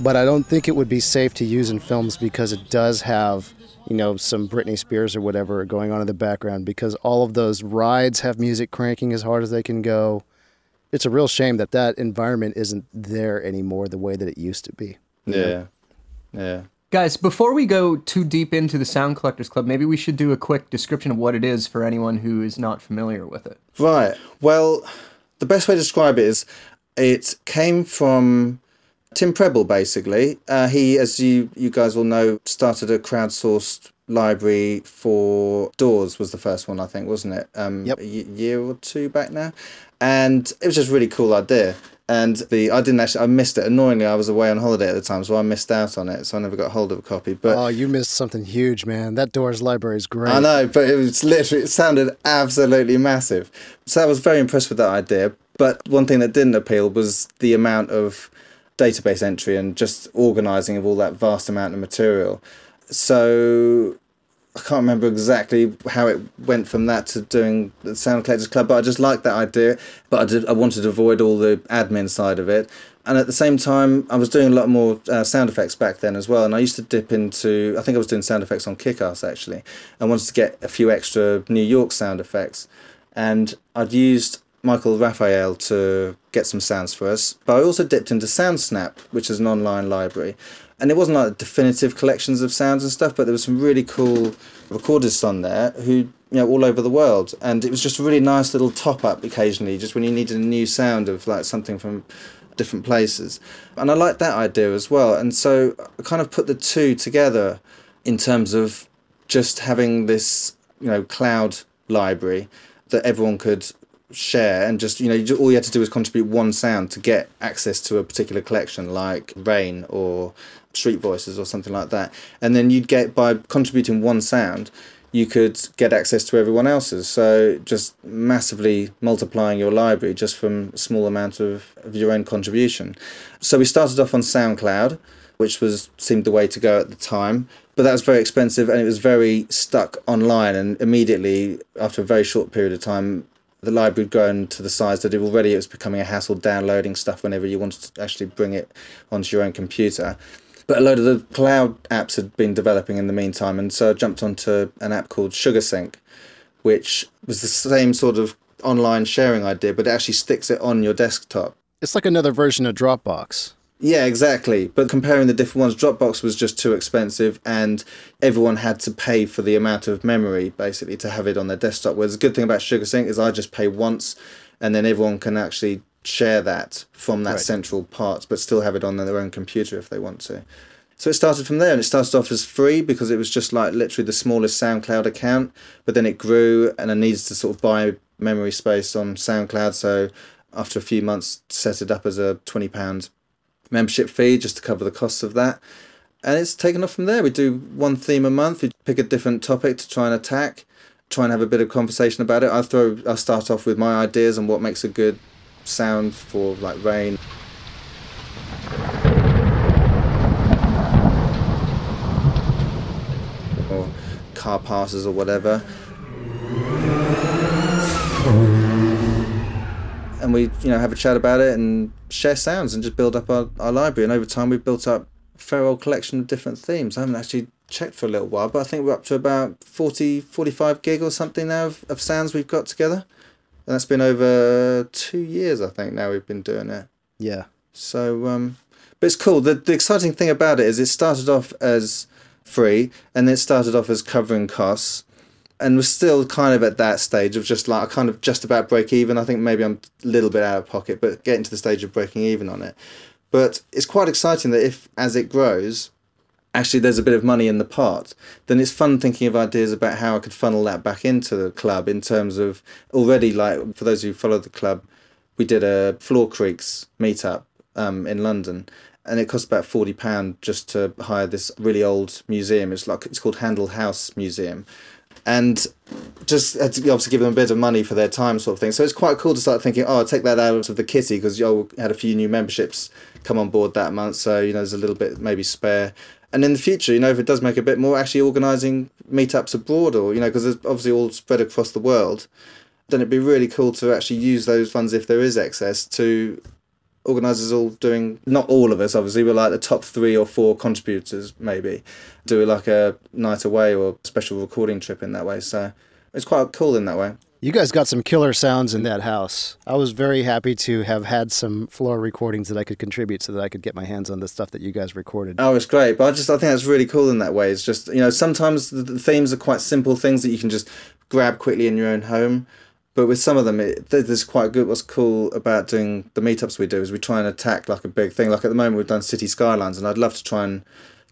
But I don't think it would be safe to use in films because it does have, you know, some Britney Spears or whatever going on in the background because all of those rides have music cranking as hard as they can go. It's a real shame that that environment isn't there anymore the way that it used to be. Yeah. Yeah. Guys, before we go too deep into the Sound Collectors Club, maybe we should do a quick description of what it is for anyone who is not familiar with it. Right. Well, the best way to describe it is it came from Tim Preble, basically. Uh, he, as you, you guys will know, started a crowdsourced library for Doors, was the first one, I think, wasn't it? Um, Yep. A y- year or two back now. And it was just a really cool idea. And the I didn't actually I missed it. Annoyingly, I was away on holiday at the time, so I missed out on it. So I never got hold of a copy. But Oh, you missed something huge, man. That Doors library is great. I know, but it was literally, it sounded absolutely massive. So I was very impressed with that idea. But one thing that didn't appeal was the amount of database entry and just organizing of all that vast amount of material. So I can't remember exactly how it went from that to doing the Sound Collectors Club, but I just liked that idea. But I did, I wanted to avoid all the admin side of it. And at the same time, I was doing a lot more uh, sound effects back then as well. And I used to dip into, I think I was doing sound effects on Kick-Ass actually. I wanted to get a few extra New York sound effects. And I'd used Michael Raphael to get some sounds for us. But I also dipped into SoundSnap, which is an online library. And it wasn't like definitive collections of sounds and stuff, but there was some really cool recorders on there who, you know, all over the world. And it was just a really nice little top up occasionally, just when you needed a new sound of like something from different places. And I liked that idea as well. And so I kind of put the two together in terms of just having this, you know, cloud library that everyone could share and just you know all you had to do was contribute one sound to get access to a particular collection like rain or street voices or something like that and then you'd get by contributing one sound you could get access to everyone else's so just massively multiplying your library just from a small amount of, of your own contribution so we started off on soundcloud which was seemed the way to go at the time. But that was very expensive and it was very stuck online. And immediately, after a very short period of time, the library had grown to the size that it already it was becoming a hassle downloading stuff whenever you wanted to actually bring it onto your own computer. But a load of the cloud apps had been developing in the meantime, and so I jumped onto an app called SugarSync, which was the same sort of online sharing idea, but it actually sticks it on your desktop. It's like another version of Dropbox. Yeah, exactly. But comparing the different ones, Dropbox was just too expensive, and everyone had to pay for the amount of memory basically to have it on their desktop. Whereas the good thing about SugarSync is I just pay once, and then everyone can actually share that from that Right. central part, but still have it on their own computer if they want to. So it started from there, and it started off as free because it was just like literally the smallest SoundCloud account. But then it grew, and I needed to sort of buy memory space on SoundCloud. So after a few months, set it up as a twenty pound membership fee just to cover the costs of that. and it's taken off from there. We do one theme a month. We pick a different topic to try and attack, try and have a bit of conversation about it. I throw, I start off with my ideas on what makes a good sound for like rain. Or car passes or whatever. And we, you know, have a chat about it and share sounds and just build up our, our library. And over time, we've built up a fair old collection of different themes. I haven't actually checked for a little while, but I think we're up to about 40, 45 gig or something now of, of sounds we've got together. And that's been over two years, I think, now we've been doing it. Yeah. So, um, but it's cool. The, the exciting thing about it is it started off as free and it started off as covering costs. And we're still kind of at that stage of just like, kind of just about break even. I think maybe I'm a little bit out of pocket, but getting to the stage of breaking even on it. But it's quite exciting that if, as it grows, actually there's a bit of money in the pot, then it's fun thinking of ideas about how I could funnel that back into the club in terms of already like for those who follow the club, we did a Floor Creaks meetup um, in London. And it cost about forty pound just to hire this really old museum. It's like it's called Handel House Museum, and just had to obviously give them a bit of money for their time, sort of thing. So it's quite cool to start thinking, oh, I'll take that out of the kitty because you had a few new memberships come on board that month, so you know there's a little bit maybe spare. And in the future, you know, if it does make a bit more, actually organising meetups abroad, or you know, because it's obviously all spread across the world, then it'd be really cool to actually use those funds if there is excess to organisers all doing not all of us obviously but like the top three or four contributors maybe do like a night away or special recording trip in that way. So it's quite cool in that way You guys got some killer sounds in that house. I was very happy to have had some floor recordings that I could contribute so that I could get my hands on the stuff that you guys recorded. Oh, it's great, but I just I think that's really cool in that way. It's just you know sometimes the, the themes are quite simple things that you can just grab quickly in your own home, but with some of them, it, there's quite good. What's cool about doing the meetups we do is we try and attack like a big thing. Like at the moment, we've done city skylines, and I'd love to try and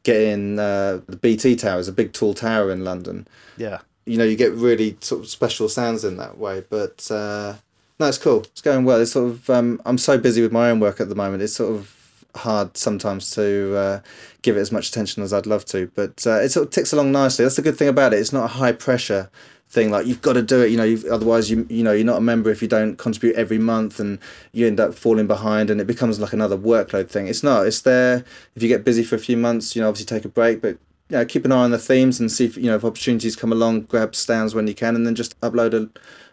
get in uh, the BT Tower. It's a big tall tower in London. Yeah. You know, you get really sort of special sounds in that way, but. Uh, no, it's cool. It's going well. It's sort of um, I'm so busy with my own work at the moment. It's sort of hard sometimes to uh, give it as much attention as I'd love to, but uh, it sort of ticks along nicely. That's the good thing about it. It's not a high pressure thing like you've got to do it. You know, otherwise you you know you're not a member if you don't contribute every month, and you end up falling behind, and it becomes like another workload thing. It's not. It's there if you get busy for a few months. You know, obviously take a break, but you know, keep an eye on the themes and see if you know if opportunities come along. Grab stands when you can, and then just upload a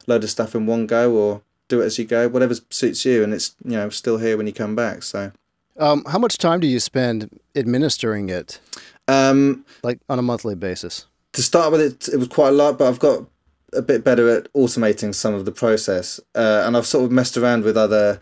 load of stuff in one go or do it as you go, whatever suits you, and it's you know still here when you come back. So, Um, how much time do you spend administering it, um, like on a monthly basis? to start with, it it was quite a lot, but I've got a bit better at automating some of the process, uh, and I've sort of messed around with other.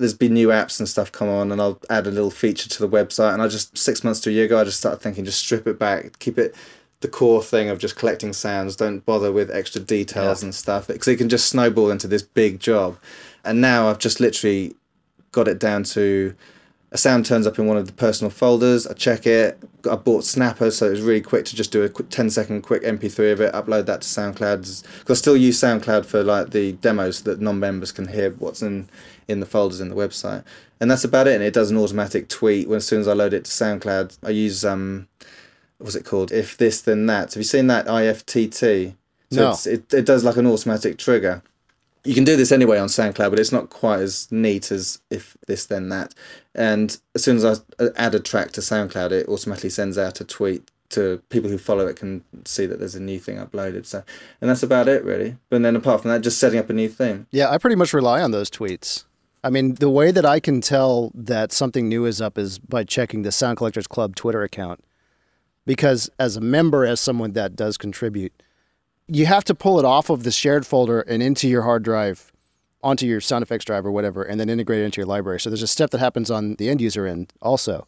There's been new apps and stuff come on, and I'll add a little feature to the website. And I just six months to a year ago, I just started thinking, just strip it back, keep it the core thing of just collecting sounds. Don't bother with extra details and stuff because it can just snowball into this big job. And now I've just literally got it down to a sound turns up in one of the personal folders. I check it. I bought Snapper, so it was really quick to just do a quick 10 second quick MP3 of it, upload that to SoundCloud. Because I still use SoundCloud for like the demos so that non members can hear what's in, in the folders in the website. And that's about it. And it does an automatic tweet when as soon as I load it to SoundCloud. I use um, what's it called? If this then that. Have you seen that IFTTT? So No. it's, it it does like an automatic trigger. You can do this anyway on SoundCloud, but it's not quite as neat as if this then that. And as soon as I uh, add a track to SoundCloud, it automatically sends out a tweet to people who follow it can see that there's a new thing uploaded. So, and that's about it really. But then apart from that, just setting up a new theme. Yeah, I pretty much rely on those tweets. I mean, the way that I can tell that something new is up is by checking the Sound Collectors Club Twitter account. Because as a member, as someone that does contribute, you have to pull it off of the shared folder and into your hard drive, onto your sound effects drive or whatever, and then integrate it into your library. So there's a step that happens on the end user end also.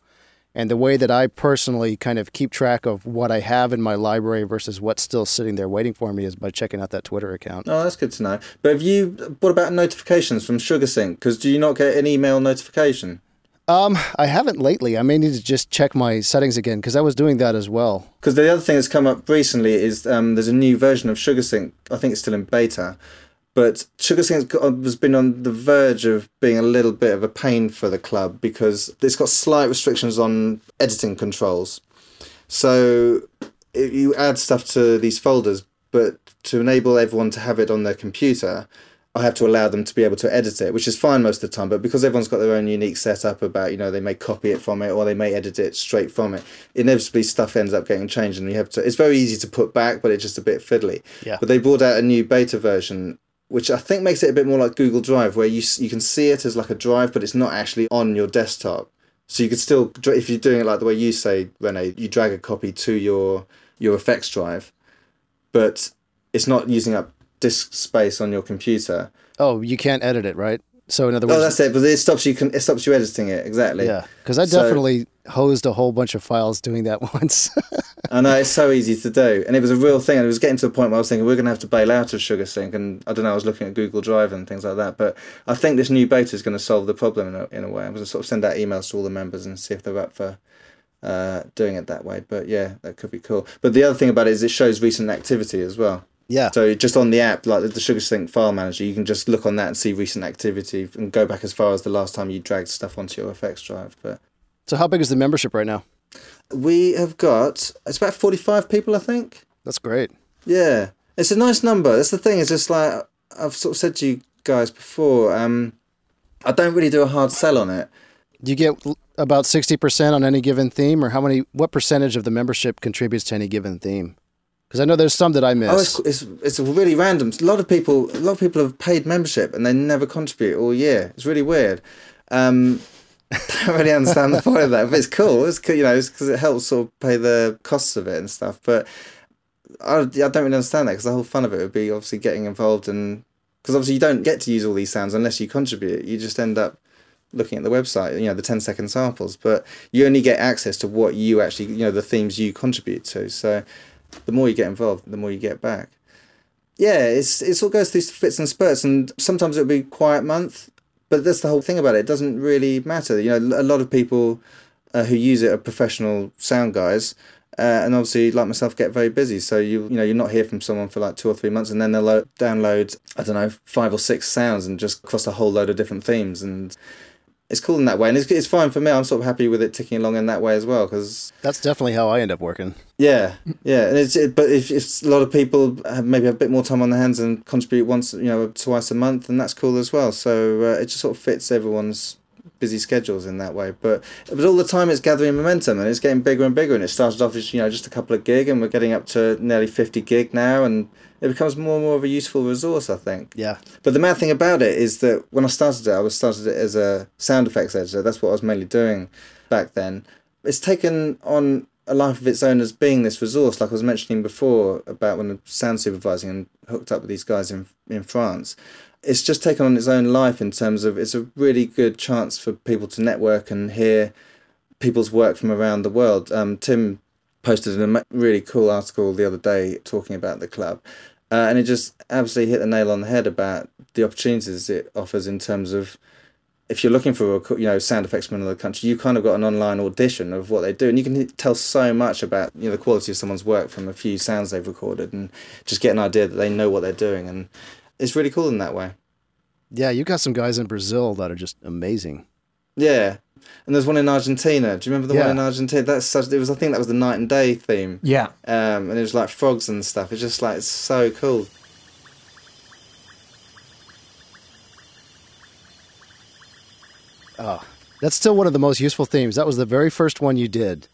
And the way that I personally kind of keep track of what I have in my library versus what's still sitting there waiting for me is by checking out that Twitter account. Oh, that's good to know. But have you? What about notifications from SugarSync? Because do you not get an email notification? Um, I haven't lately. I may need to just check my settings again because I was doing that as well. Because the other thing that's come up recently is um, there's a new version of SugarSync. I think it's still in beta, but SugarSync got- uh, has been on the verge of being a little bit of a pain for the club because it's got slight restrictions on editing controls. So you add stuff to these folders, but to enable everyone to have it on their computer, I have to allow them to be able to edit it, which is fine most of the time. But because everyone's got their own unique setup about, you know, they may copy it from it or they may edit it straight from it, inevitably stuff ends up getting changed and you have to, it's very easy to put back, but it's just a bit fiddly. Yeah. But they brought out a new beta version, which I think makes it a bit more like Google Drive, where you, you can see it as like a drive, but it's not actually on your desktop. So you could still, if you're doing it like the way you say, Rene, you drag a copy to your, your effects drive, but it's not using up disk space on your computer. Oh, you can't edit it, right? So in other words, Oh, that's it. But it stops you. Can, it stops you editing it exactly. yeah, because I So- definitely hosed a whole bunch of files doing that once. I know it's so easy to do, and it was a real thing. And it was getting to a point where I was thinking we're going to have to bail out of SugarSync, and I don't know. I was looking at Google Drive and things like that, but I think this new beta is going to solve the problem in a, in a way. I'm going to sort of send out emails to all the members and see if they're up for uh, doing it that way. But yeah, that could be cool. But the other thing about it is it shows recent activity as well. Yeah, So just on the app, like the SugarSync file manager, you can just look on that and see recent activity and go back as far as the last time you dragged stuff onto your FX drive. But So how big is the membership right now? we have got it's about forty five people, I think. That's great. Yeah, it's a nice number. That's the thing. It's just like I've sort of said to you guys before. Um, I don't really do a hard sell on it. Do you get about sixty percent on any given theme, or how many? What percentage of the membership contributes to any given theme? Because I know there's some that I miss. Oh, it's, it's it's really random. A lot of people, a lot of people have paid membership and they never contribute all year. It's really weird. Um, don't really understand the point of that, but it's cool. It's cool, you know, because it helps sort of pay the costs of it and stuff. But I, I don't really understand that because the whole fun of it would be obviously getting involved and because obviously you don't get to use all these sounds unless you contribute. You just end up looking at the website, you know, the 10 second samples, but you only get access to what you actually, you know, the themes you contribute to. So the more you get involved, the more you get back. Yeah, it's it all goes through fits and spurts, and sometimes it'll be quiet month, but that's the whole thing about it. It doesn't really matter. You know, a lot of people uh, who use it are professional sound guys, uh, and obviously, like myself, get very busy. So you you know you're not hear from someone for like two or three months, and then they'll download I don't know five or six sounds and just across a whole load of different themes, and it's cool in that way, and it's it's fine for me. I'm sort of happy with it ticking along in that way as well because That's definitely how I end up working. yeah, yeah, and it's it, but if, if a lot of people have maybe have a bit more time on their hands and contribute once, you know, twice a month, then that's cool as well. So uh, it just sort of fits everyone's busy schedules in that way. But but all the time it's gathering momentum and it's getting bigger and bigger. And it started off as you know just a couple of gig, and we're getting up to nearly fifty gig now, and it becomes more and more of a useful resource, I think. Yeah. But the mad thing about it is that when I started it, I was started it as a sound effects editor. That's what I was mainly doing back then. It's taken on a life of its own as being this resource, like I was mentioning before about when I was sound supervising and hooked up with these guys in in France. It's just taken on its own life in terms of it's a really good chance for people to network and hear people's work from around the world. Um, Tim posted a really cool article the other day talking about the club, uh, and it just absolutely hit the nail on the head about the opportunities it offers in terms of if you're looking for a you know sound effects from another country, you kind of got an online audition of what they do, and you can tell so much about you know the quality of someone's work from a few sounds they've recorded, and just get an idea that they know what they're doing, and it's really cool in that way. Yeah, you got some guys in Brazil that are just amazing. Yeah. And there's one in Argentina. Do you remember the Yeah. one in Argentina? That's such. It was. I think that was the night and day theme. Yeah. Um, and it was like frogs and stuff. It's just like it's so cool. Oh, That's still one of the most useful themes. That was the very first one you did.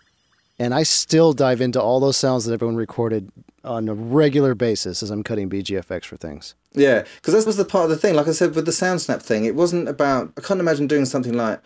And I still dive into all those sounds that everyone recorded on a regular basis as I'm cutting BGFX for things. Yeah, because that was the part of the thing. Like I said with the sound snap thing, it wasn't about. I can't imagine doing something like,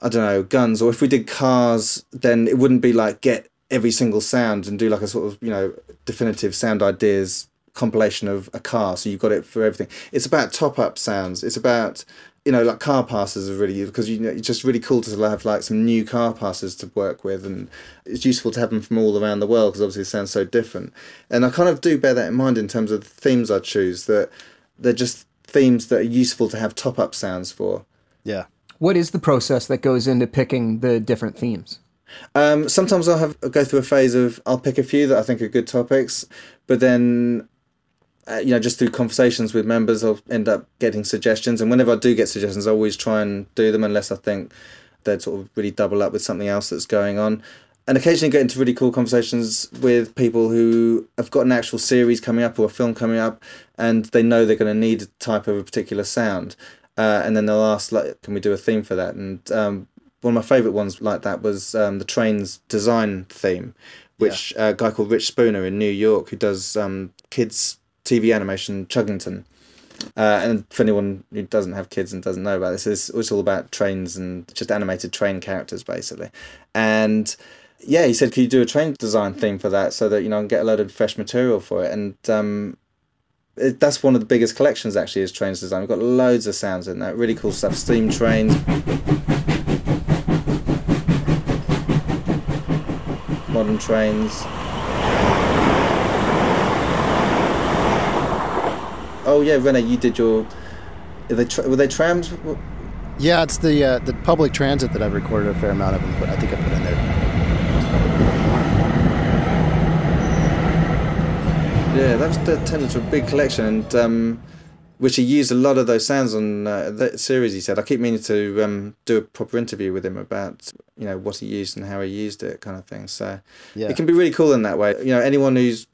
I don't know, guns. Or if we did cars, then it wouldn't be like get every single sound and do like a sort of you know definitive sound ideas compilation of a car. So you've got it for everything. It's about top up sounds. It's about you know like car passes are really because you know it's just really cool to have like some new car passes to work with and it's useful to have them from all around the world because obviously it sounds so different and i kind of do bear that in mind in terms of the themes i choose that they're just themes that are useful to have top up sounds for Yeah. What is the process that goes into picking the different themes? Um, sometimes I'll have I'll go through a phase of I'll pick a few that I think are good topics, but then uh, you know just through conversations with members I'll end up getting suggestions, and whenever I do get suggestions, I always try and do them unless I think they'd sort of really double up with something else that's going on. and occasionally get into really cool conversations with people who have got an actual series coming up or a film coming up, and they know they're going to need a type of a particular sound, uh, and then they'll ask like, "Can we do a theme for that?" And um, one of my favourite ones like that was um, the train's design theme, which uh, a guy called Rich Spooner in New York who does um, kids TV animation Chuggington. Uh, and for anyone who doesn't have kids and doesn't know about this, it's, it's all about trains and just animated train characters basically. And yeah, he said, "Can you do a train design theme for that so that you know can get a load of fresh material for it?" And um, it, that's one of the biggest collections actually is trains design. We've got loads of sounds in there, really cool stuff, steam trains. Modern trains. Oh yeah, Rene, you did your. They tra- were they trams? Yeah, it's the uh, the public transit that I've recorded a fair amount of, and put, I think I put in there. Yeah, that was that turned into a big collection, and um, which he used a lot of those sounds on uh, that series. He said, "I keep meaning to um, do a proper interview with him about you know what he used and how he used it, kind of thing." So Yeah. it can be really cool in that way. You know, anyone who's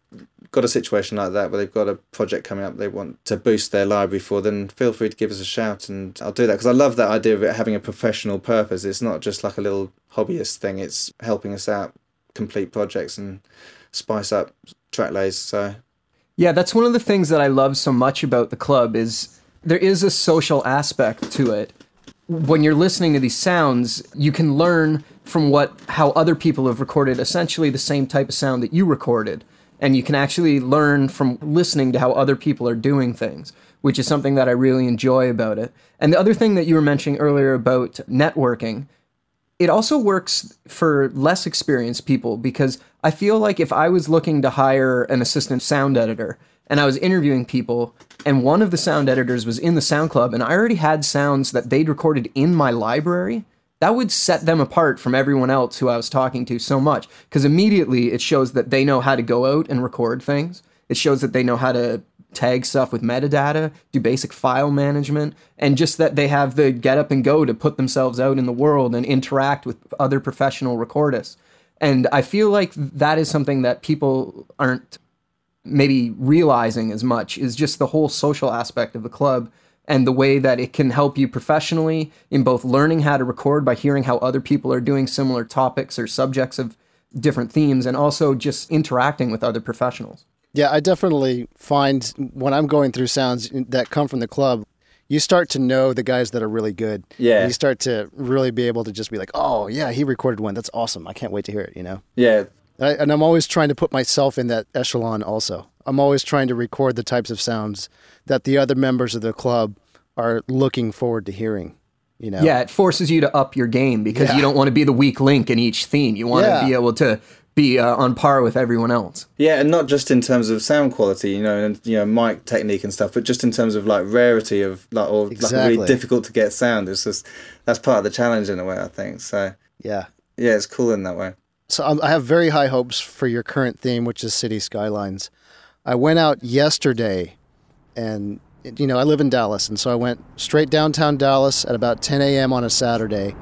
got a situation like that where they've got a project coming up they want to boost their library for, then feel free to give us a shout, and I'll do that because I love that idea of it having a professional purpose. It's not just like a little hobbyist thing; it's helping us out complete projects and spice up track lays. So Yeah, that's one of the things that I love so much about the club is there is a social aspect to it. When you're listening to these sounds, you can learn from what how other people have recorded essentially the same type of sound that you recorded. And you can actually learn from listening to how other people are doing things, which is something that I really enjoy about it. And the other thing that you were mentioning earlier about networking, it also works for less experienced people because I feel like if I was looking to hire an assistant sound editor and I was interviewing people and one of the sound editors was in the sound club and I already had sounds that they'd recorded in my library, that would set them apart from everyone else who I was talking to so much because immediately it shows that they know how to go out and record things. It shows that they know how to tag stuff with metadata, do basic file management, and just that they have the get up and go to put themselves out in the world and interact with other professional recordists. And I feel like that is something that people aren't maybe realizing as much is just the whole social aspect of the club and the way that it can help you professionally in both learning how to record by hearing how other people are doing similar topics or subjects of different themes and also just interacting with other professionals. Yeah, I definitely find when I'm going through sounds that come from the club, you start to know the guys that are really good. Yeah. You start to really be able to just be like, oh, yeah, he recorded one. That's awesome. I can't wait to hear it, you know? yeah, I, and I'm always trying to put myself in that echelon also. I'm always trying to record the types of sounds that the other members of the club are looking forward to hearing, you know? Yeah, it forces you to up your game because Yeah. you don't want to be the weak link in each theme. You want Yeah. to be able to be uh, on par with everyone else. Yeah, and not just in terms of sound quality, you know, and you know, mic technique and stuff, but just in terms of like rarity of like or like really difficult to get sound. It's just that's part of the challenge in a way, I think. So Yeah. yeah, it's cool in that way. So um, I have very high hopes for your current theme, which is city skylines. I went out yesterday, and you know I live in Dallas, and so I went straight downtown Dallas at about 10 a.m. on a Saturday,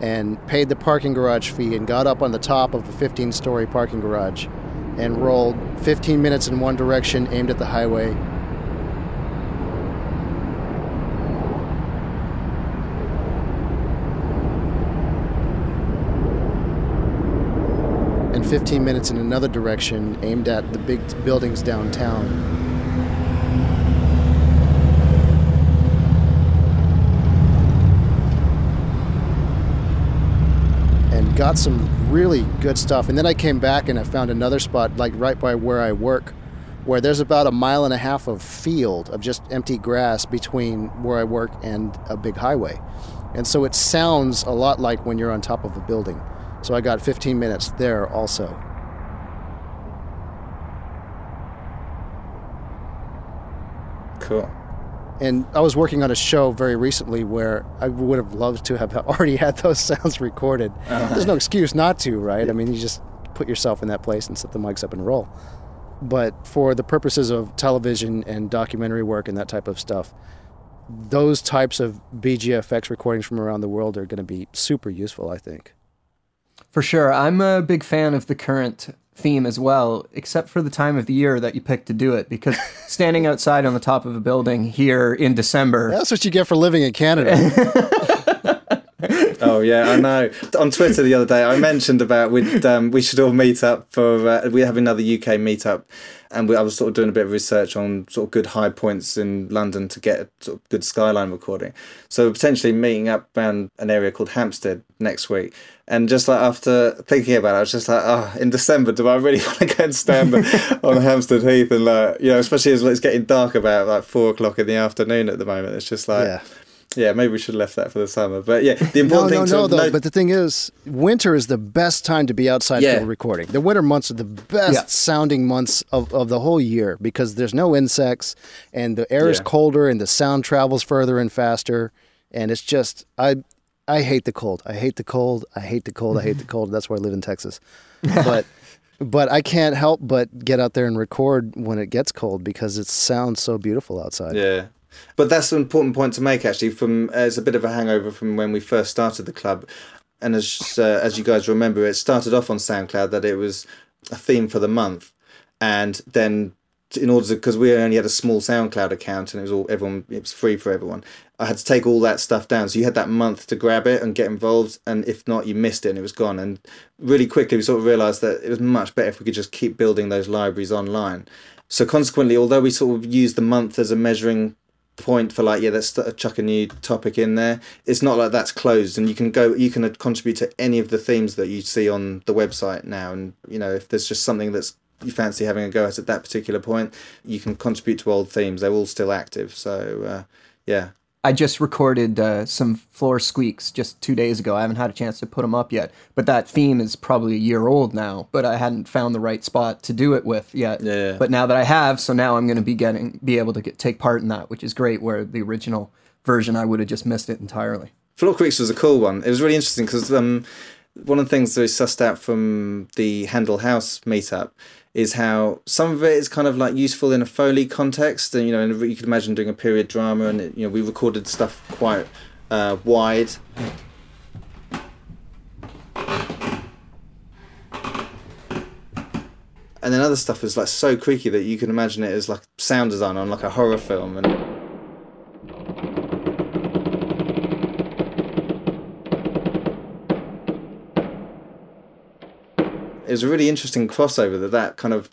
and paid the parking garage fee, and got up on the top of a 15-story parking garage, and rolled 15 minutes in one direction, aimed at the highway. And 15 minutes in another direction, aimed at the big buildings downtown. and got some really good stuff. And then I came back and I found another spot, like right by where I work, where there's about a mile and a half of field of just empty grass between where I work and a big highway. And so it sounds a lot like when you're on top of a building. So I got 15 minutes there also. Cool. And I was working on a show very recently where I would have loved to have already had those sounds recorded. Uh-huh. There's no excuse not to, right? I mean, you just put yourself in that place and set the mics up and roll. But for the purposes of television and documentary work and that type of stuff, those types of BGFX recordings from around the world are going to be super useful, I think. For sure. I'm a big fan of the current theme as well, except for the time of the year that you picked to do it, because standing outside on the top of a building here in December. That's what you get for living in Canada. Oh yeah, I know. On Twitter the other day, I mentioned about we um, we should all meet up for uh, we have another UK meetup, and we, I was sort of doing a bit of research on sort of good high points in London to get a sort of good skyline recording. So potentially meeting up around an area called Hampstead next week. And just like after thinking about it, I was just like, oh, in December, do I really want to go and stand on Hampstead Heath and like, you know, especially as it's getting dark about like four o'clock in the afternoon at the moment. It's just like, yeah. Yeah, maybe we should have left that for the summer. But yeah, the No, important no, thing no, to though. note- But the thing is, winter is the best time to be outside Yeah. for recording. The winter months are the best Yeah. sounding months of, of the whole year because there's no insects and the air is colder and the sound travels further and faster. And it's just, I, I hate the cold. I hate the cold. I hate the cold. I hate the cold. That's why I live in Texas. But, but I can't help but get out there and record when it gets cold because it sounds so beautiful outside. Yeah. But that's an important point to make, actually. From uh, it's a bit of a hangover from when we first started the club, and as uh, as you guys remember, it started off on SoundCloud that it was a theme for the month, and then in order to because we only had a small SoundCloud account and it was all everyone it was free for everyone. I had to take all that stuff down, so you had that month to grab it and get involved, and if not, you missed it and it was gone. And really quickly, we sort of realised that it was much better if we could just keep building those libraries online. So consequently, although we sort of use the month as a measuring point for like yeah let's chuck a new topic in there. It's not like that's closed and you can go you can uh, contribute to any of the themes that you see on the website now. And you know if there's just something that's you fancy having a go at at that particular point you can contribute to old themes. They're all still active. So uh, yeah I just recorded uh, some floor squeaks just two days ago. I haven't had a chance to put them up yet, but that theme is probably a year old now. But I hadn't found the right spot to do it with yet. Yeah. But now that I have, so now I'm going to be getting be able to get, take part in that, which is great. Where the original version, I would have just missed it entirely. Floor squeaks was a cool one. It was really interesting because um, one of the things that we sussed out from the Handel House meetup is how some of it is kind of like useful in a Foley context. And, you know, you could imagine doing a period drama and, it, you know, we recorded stuff quite uh, wide. And then other stuff is like so creaky that you can imagine it as like sound design on like a horror film and it was a really interesting crossover that that kind of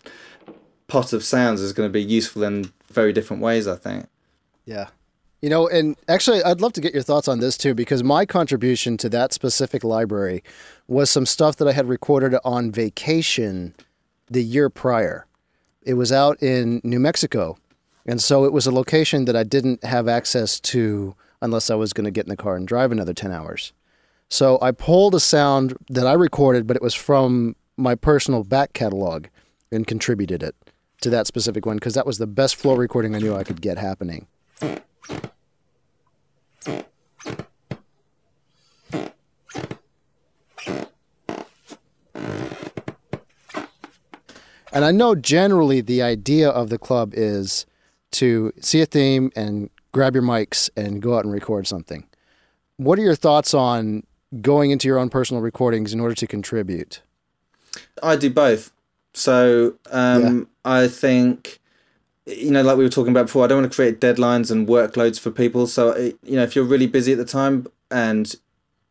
pot of sounds is going to be useful in very different ways i think Yeah. You know, and actually, I'd love to get your thoughts on this too, because my contribution to that specific library was some stuff that I had recorded on vacation the year prior. It was out in New Mexico. And so it was a location that I didn't have access to unless I was going to get in the car and drive another 10 hours. So I pulled a sound that I recorded, but it was from my personal back catalog and contributed it to that specific one because that was the best floor recording I knew I could get happening. And I know generally the idea of the club is to see a theme and grab your mics and go out and record something. What are your thoughts on going into your own personal recordings in order to contribute? I do both. So um, I think, you know, like we were talking about before, I don't want to create deadlines and workloads for people. So, you know, if you're really busy at the time and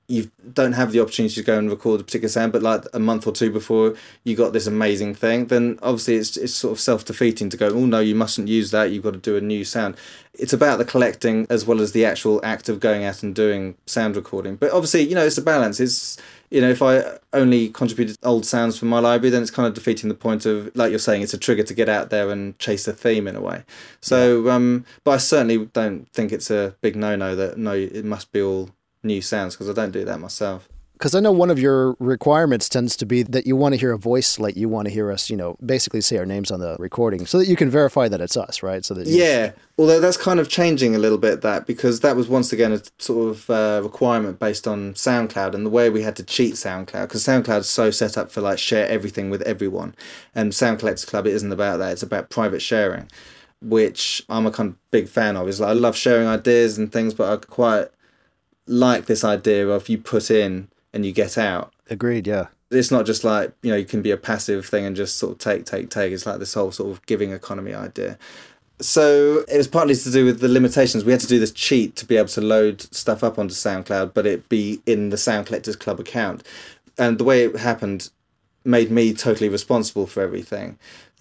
you don't have the opportunity to go and record a particular sound, but like a month or two before you got this amazing thing, then obviously it's it's sort of self defeating to go, oh no, you mustn't use that. You've got to do a new sound. It's about the collecting as well as the actual act of going out and doing sound recording. But obviously, you know, it's a balance. It's you know, if I only contributed old sounds from my library, then it's kind of defeating the point of, like you're saying, it's a trigger to get out there and chase a theme in a way. So, um, but I certainly don't think it's a big no-no that no, it must be all new sounds because I don't do that myself. Because I know one of your requirements tends to be that you want to hear a voice, like you want to hear us, you know, basically say our names on the recording so that you can verify that it's us, right? So that Yeah, although that's kind of changing a little bit that because that was once again a sort of uh, requirement based on SoundCloud and the way we had to cheat SoundCloud because SoundCloud's so set up for like share everything with everyone, and Sound Collectors Club it isn't about that. It's about private sharing, which I'm a kind of big fan of. Is like I love sharing ideas and things, but I quite like this idea of you put in and you get out Agreed, yeah. It's not just like, you know, you can be a passive thing and just sort of take, take, take. It's like this whole sort of giving economy idea. So it was partly to do with the limitations. We had to do this cheat to be able to load stuff up onto SoundCloud, but it be in the Sound Collectors Club account. And the way it happened made me totally responsible for everything.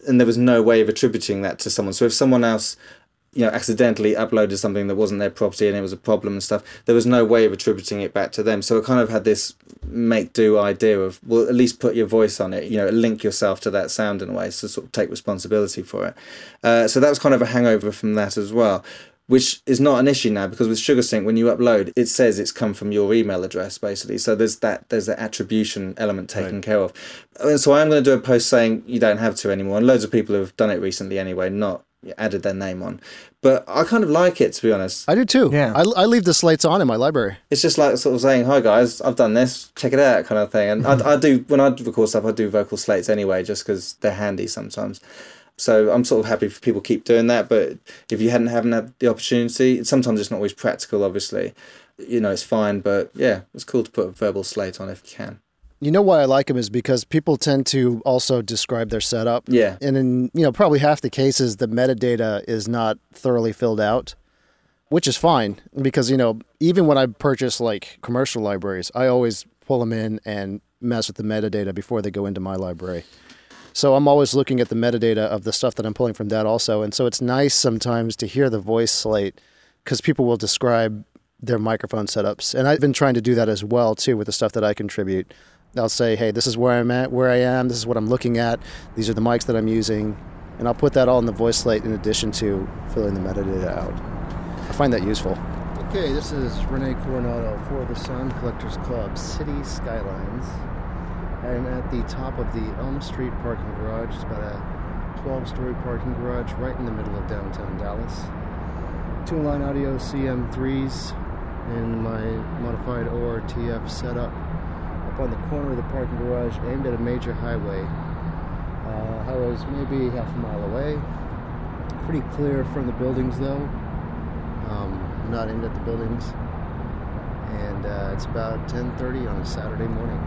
And there was no way of attributing that to someone. So if someone else you know, accidentally uploaded something that wasn't their property and it was a problem and stuff, there was no way of attributing it back to them. So it kind of had this make do idea of, well, at least put your voice on it, you know, link yourself to that sound in a way, so sort of take responsibility for it. Uh, so that was kind of a hangover from that as well. Which is not an issue now because with SugarSync, when you upload, it says it's come from your email address basically. So there's that there's that attribution element taken right. care of. And so I'm going to do a post saying you don't have to anymore. And loads of people have done it recently anyway, not added their name on. But I kind of like it to be honest. I do too. Yeah. I, I leave the slates on in my library. It's just like sort of saying, "Hi guys, I've done this. Check it out," kind of thing. And I, I do when I record stuff, I do vocal slates anyway, just because they're handy sometimes. So I'm sort of happy if people keep doing that. But if you hadn't haven't had the opportunity, sometimes it's not always practical. Obviously, you know, it's fine. But yeah, it's cool to put a verbal slate on if you can. You know why I like them is because people tend to also describe their setup. Yeah. And in, you know, probably half the cases, the metadata is not thoroughly filled out, which is fine because, you know, even when I purchase like commercial libraries, I always pull them in and mess with the metadata before they go into my library. So I'm always looking at the metadata of the stuff that I'm pulling from that also. And so it's nice sometimes to hear the voice slate because people will describe their microphone setups. And I've been trying to do that as well too with the stuff that I contribute. I'll say, hey, this is where I'm at, where I am, this is what I'm looking at, these are the mics that I'm using, and I'll put that all in the voice slate in addition to filling the metadata out. I find that useful. Okay, this is Rene Coronado for the Sound Collectors Club City Skylines. I'm at the top of the Elm Street parking garage. It's about a 12 story parking garage right in the middle of downtown Dallas. Two line audio CM3s in my modified ORTF setup up on the corner of the parking garage aimed at a major highway. Uh, highway's maybe half a mile away. Pretty clear from the buildings though. Um, not aimed at the buildings. And uh, it's about 10.30 on a Saturday morning.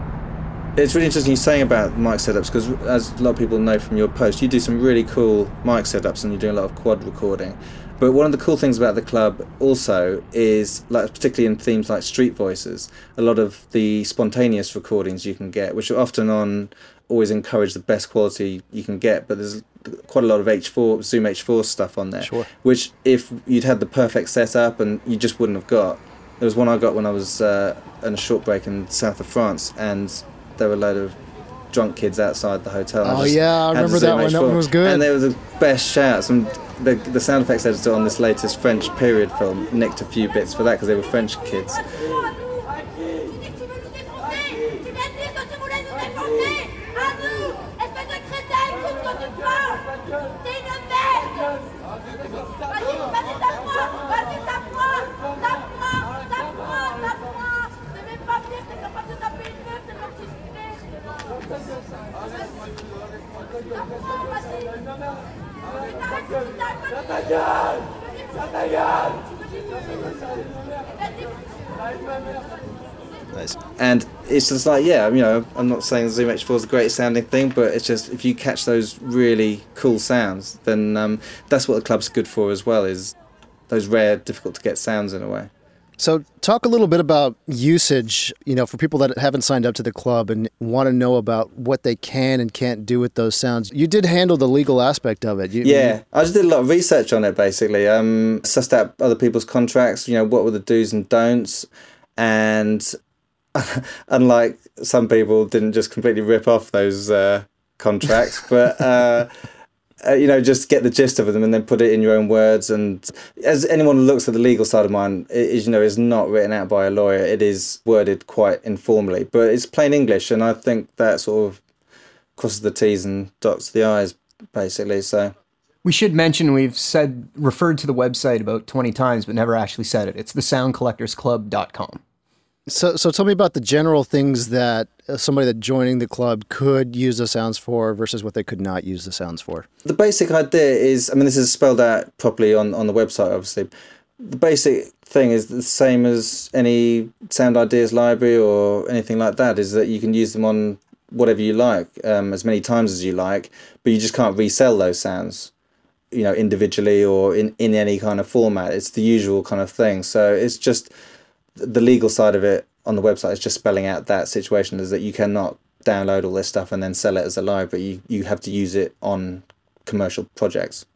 It's really interesting you're saying about mic setups because, as a lot of people know from your post, you do some really cool mic setups and you're doing a lot of quad recording. But one of the cool things about the club also is, like particularly in themes like Street Voices, a lot of the spontaneous recordings you can get, which are often on always encourage the best quality you can get. But there's quite a lot of H4 Zoom H4 stuff on there, sure. which if you'd had the perfect setup and you just wouldn't have got. There was one I got when I was uh, on a short break in south of France, and there were a load of drunk kids outside the hotel. Oh yeah, I remember that one. That one was good. And there was the best shouts. And the the sound effects editor on this latest French period film nicked a few bits for that because they were French kids. Nice. And it's just like, yeah, you know, I'm not saying Zoom H4 is the greatest sounding thing, but it's just if you catch those really cool sounds, then um, that's what the club's good for as well. Is those rare, difficult to get sounds in a way. So, talk a little bit about usage, you know, for people that haven't signed up to the club and want to know about what they can and can't do with those sounds. You did handle the legal aspect of it. You, yeah, I just did a lot of research on it basically. Um, sussed out other people's contracts, you know, what were the do's and don'ts. And unlike some people, didn't just completely rip off those uh, contracts, but. Uh, uh, you know, just get the gist of them and then put it in your own words. And as anyone who looks at the legal side of mine, it is, you know, is not written out by a lawyer. It is worded quite informally, but it's plain English, and I think that sort of crosses the T's and dots the I's, basically. So. We should mention we've said referred to the website about 20 times but never actually said it. It's the soundcollectorsclub.com. So, so tell me about the general things that uh, somebody that joining the club could use the sounds for versus what they could not use the sounds for. The basic idea is, I mean, this is spelled out properly on, on the website, obviously. The basic thing is the same as any sound ideas library or anything like that, is that you can use them on whatever you like um, as many times as you like, but you just can't resell those sounds, you know, individually or in, in any kind of format. It's the usual kind of thing. So it's just the legal side of it on the website is just spelling out that situation is that you cannot download all this stuff and then sell it as a library. You, you have to use it on commercial projects.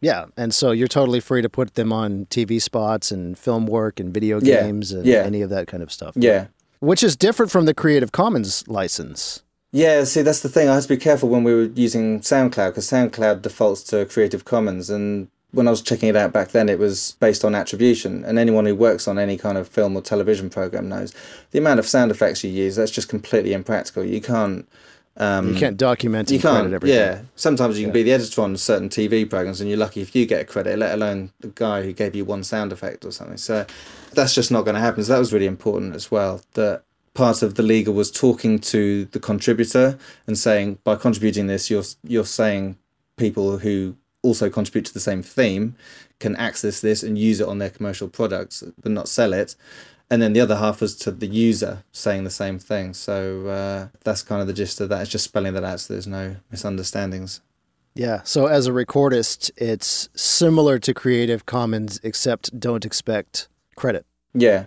Yeah, and so you're totally free to put them on TV spots and film work and video Yeah, games and yeah. any of that kind of stuff. Yeah. Which is different from the Creative Commons license. Yeah, see, that's the thing. I had to be careful when we were using SoundCloud because SoundCloud defaults to Creative Commons. And when I was checking it out back then, it was based on attribution. And anyone who works on any kind of film or television program knows the amount of sound effects you use, that's just completely impractical. You can't. Um, You can't document you can't. everything. Yeah. Sometimes you can be the editor on certain TV programs, and you're lucky if you get a credit, let alone the guy who gave you one sound effect or something. So that's just not going to happen. So that was really important as well. That part of the legal was talking to the contributor and saying, by contributing this, you're you're saying people who also contribute to the same theme can access this and use it on their commercial products, but not sell it. And then the other half was to the user saying the same thing. So uh, that's kind of the gist of that. It's just spelling that out so there's no misunderstandings. Yeah. So as a recordist, it's similar to Creative Commons, except don't expect credit. Yeah.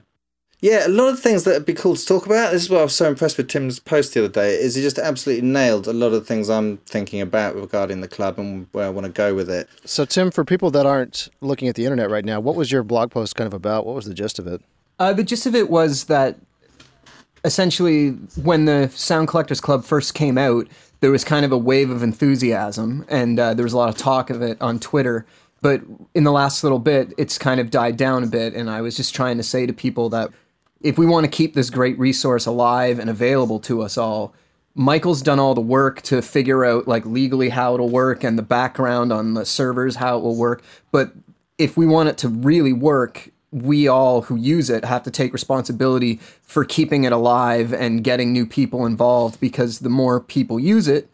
Yeah, a lot of things that would be cool to talk about. This is what I was so impressed with Tim's post the other day. Is he just absolutely nailed a lot of things I'm thinking about regarding the club and where I want to go with it. So, Tim, for people that aren't looking at the internet right now, what was your blog post kind of about? What was the gist of it? Uh, the gist of it was that essentially, when the Sound Collectors Club first came out, there was kind of a wave of enthusiasm, and uh, there was a lot of talk of it on Twitter. But in the last little bit, it's kind of died down a bit, and I was just trying to say to people that if we want to keep this great resource alive and available to us all, Michael's done all the work to figure out like legally how it'll work and the background on the servers how it will work. But if we want it to really work, we all who use it have to take responsibility for keeping it alive and getting new people involved because the more people use it,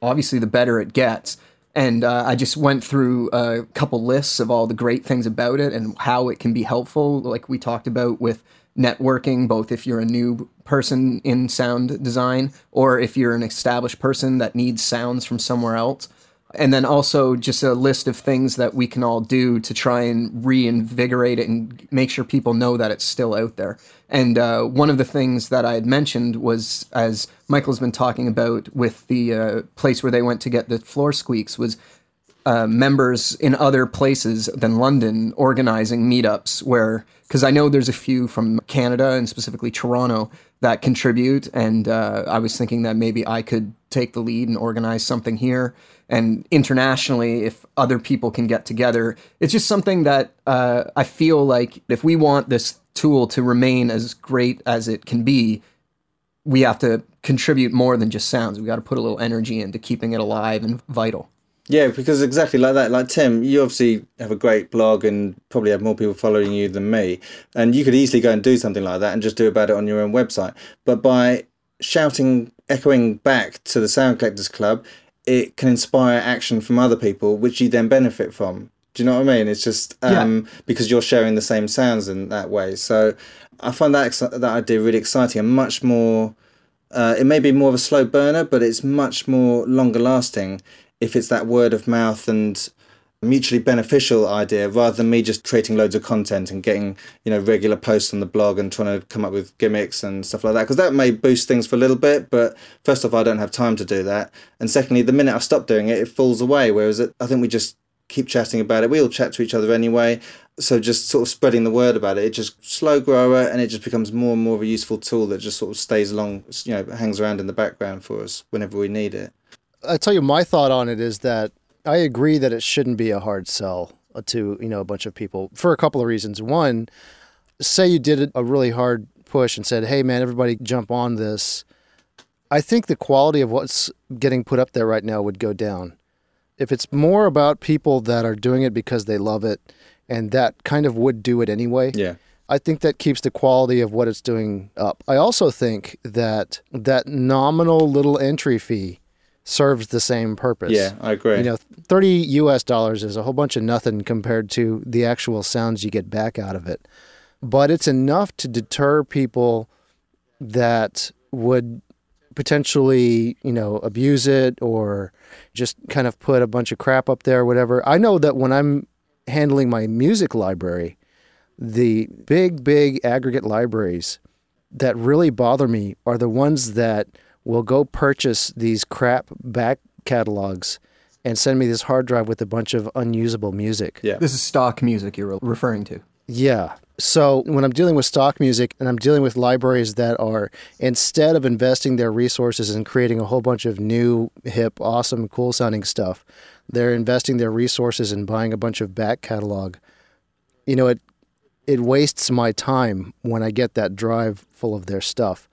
obviously the better it gets. And uh, I just went through a couple lists of all the great things about it and how it can be helpful, like we talked about with networking, both if you're a new person in sound design or if you're an established person that needs sounds from somewhere else. And then also just a list of things that we can all do to try and reinvigorate it and make sure people know that it's still out there. And uh, one of the things that I had mentioned was, as Michael's been talking about with the uh, place where they went to get the floor squeaks, was uh, members in other places than London organizing meetups where, because I know there's a few from Canada and specifically Toronto that contribute. And uh, I was thinking that maybe I could take the lead and organize something here. And internationally, if other people can get together, it's just something that uh, I feel like if we want this tool to remain as great as it can be, we have to contribute more than just sounds. We got to put a little energy into keeping it alive and vital. Yeah, because exactly like that. Like Tim, you obviously have a great blog and probably have more people following you than me. And you could easily go and do something like that and just do about it on your own website. But by shouting, echoing back to the Sound Collectors Club, it can inspire action from other people, which you then benefit from. Do you know what I mean? It's just um, because you're sharing the same sounds in that way. So I find that that idea really exciting and much more. Uh, it may be more of a slow burner, but it's much more longer lasting if it's that word of mouth and mutually beneficial idea rather than me just creating loads of content and getting you know regular posts on the blog and trying to come up with gimmicks and stuff like that because that may boost things for a little bit but first off i don't have time to do that. And secondly the minute i stop doing it it falls away whereas it, i think we just keep chatting about it. We all chat to each other anyway. So just sort of spreading the word about it it just slow grower and it just becomes more and more of a useful tool that just sort of stays along you know hangs around in the background for us whenever we need it I tell you, my thought on it is that I agree that it shouldn't be a hard sell uh, to you know a bunch of people for a couple of reasons. One, say you did a really hard push and said, "Hey, man, everybody jump on this." I think the quality of what's getting put up there right now would go down. If it's more about people that are doing it because they love it, and that kind of would do it anyway. yeah I think that keeps the quality of what it's doing up. I also think that that nominal little entry fee serves the same purpose. yeah i agree You know, 30 US dollars is a whole bunch of nothing compared to the actual sounds you get back out of it. But it's enough to deter people that would potentially, you know, abuse it or just kind of put a bunch of crap up there whatever. I know that when I'm handling my music library, the big, big aggregate libraries that really bother me are the ones that will go purchase these crap back catalogs and send me this hard drive with a bunch of unusable music. Yeah. This is stock music you're referring to. Yeah. So when I'm dealing with stock music and I'm dealing with libraries that are instead of investing their resources in creating a whole bunch of new, hip, awesome, cool sounding stuff, they're investing their resources in buying a bunch of back catalog. You know, it it wastes my time when I get that drive full of their stuff.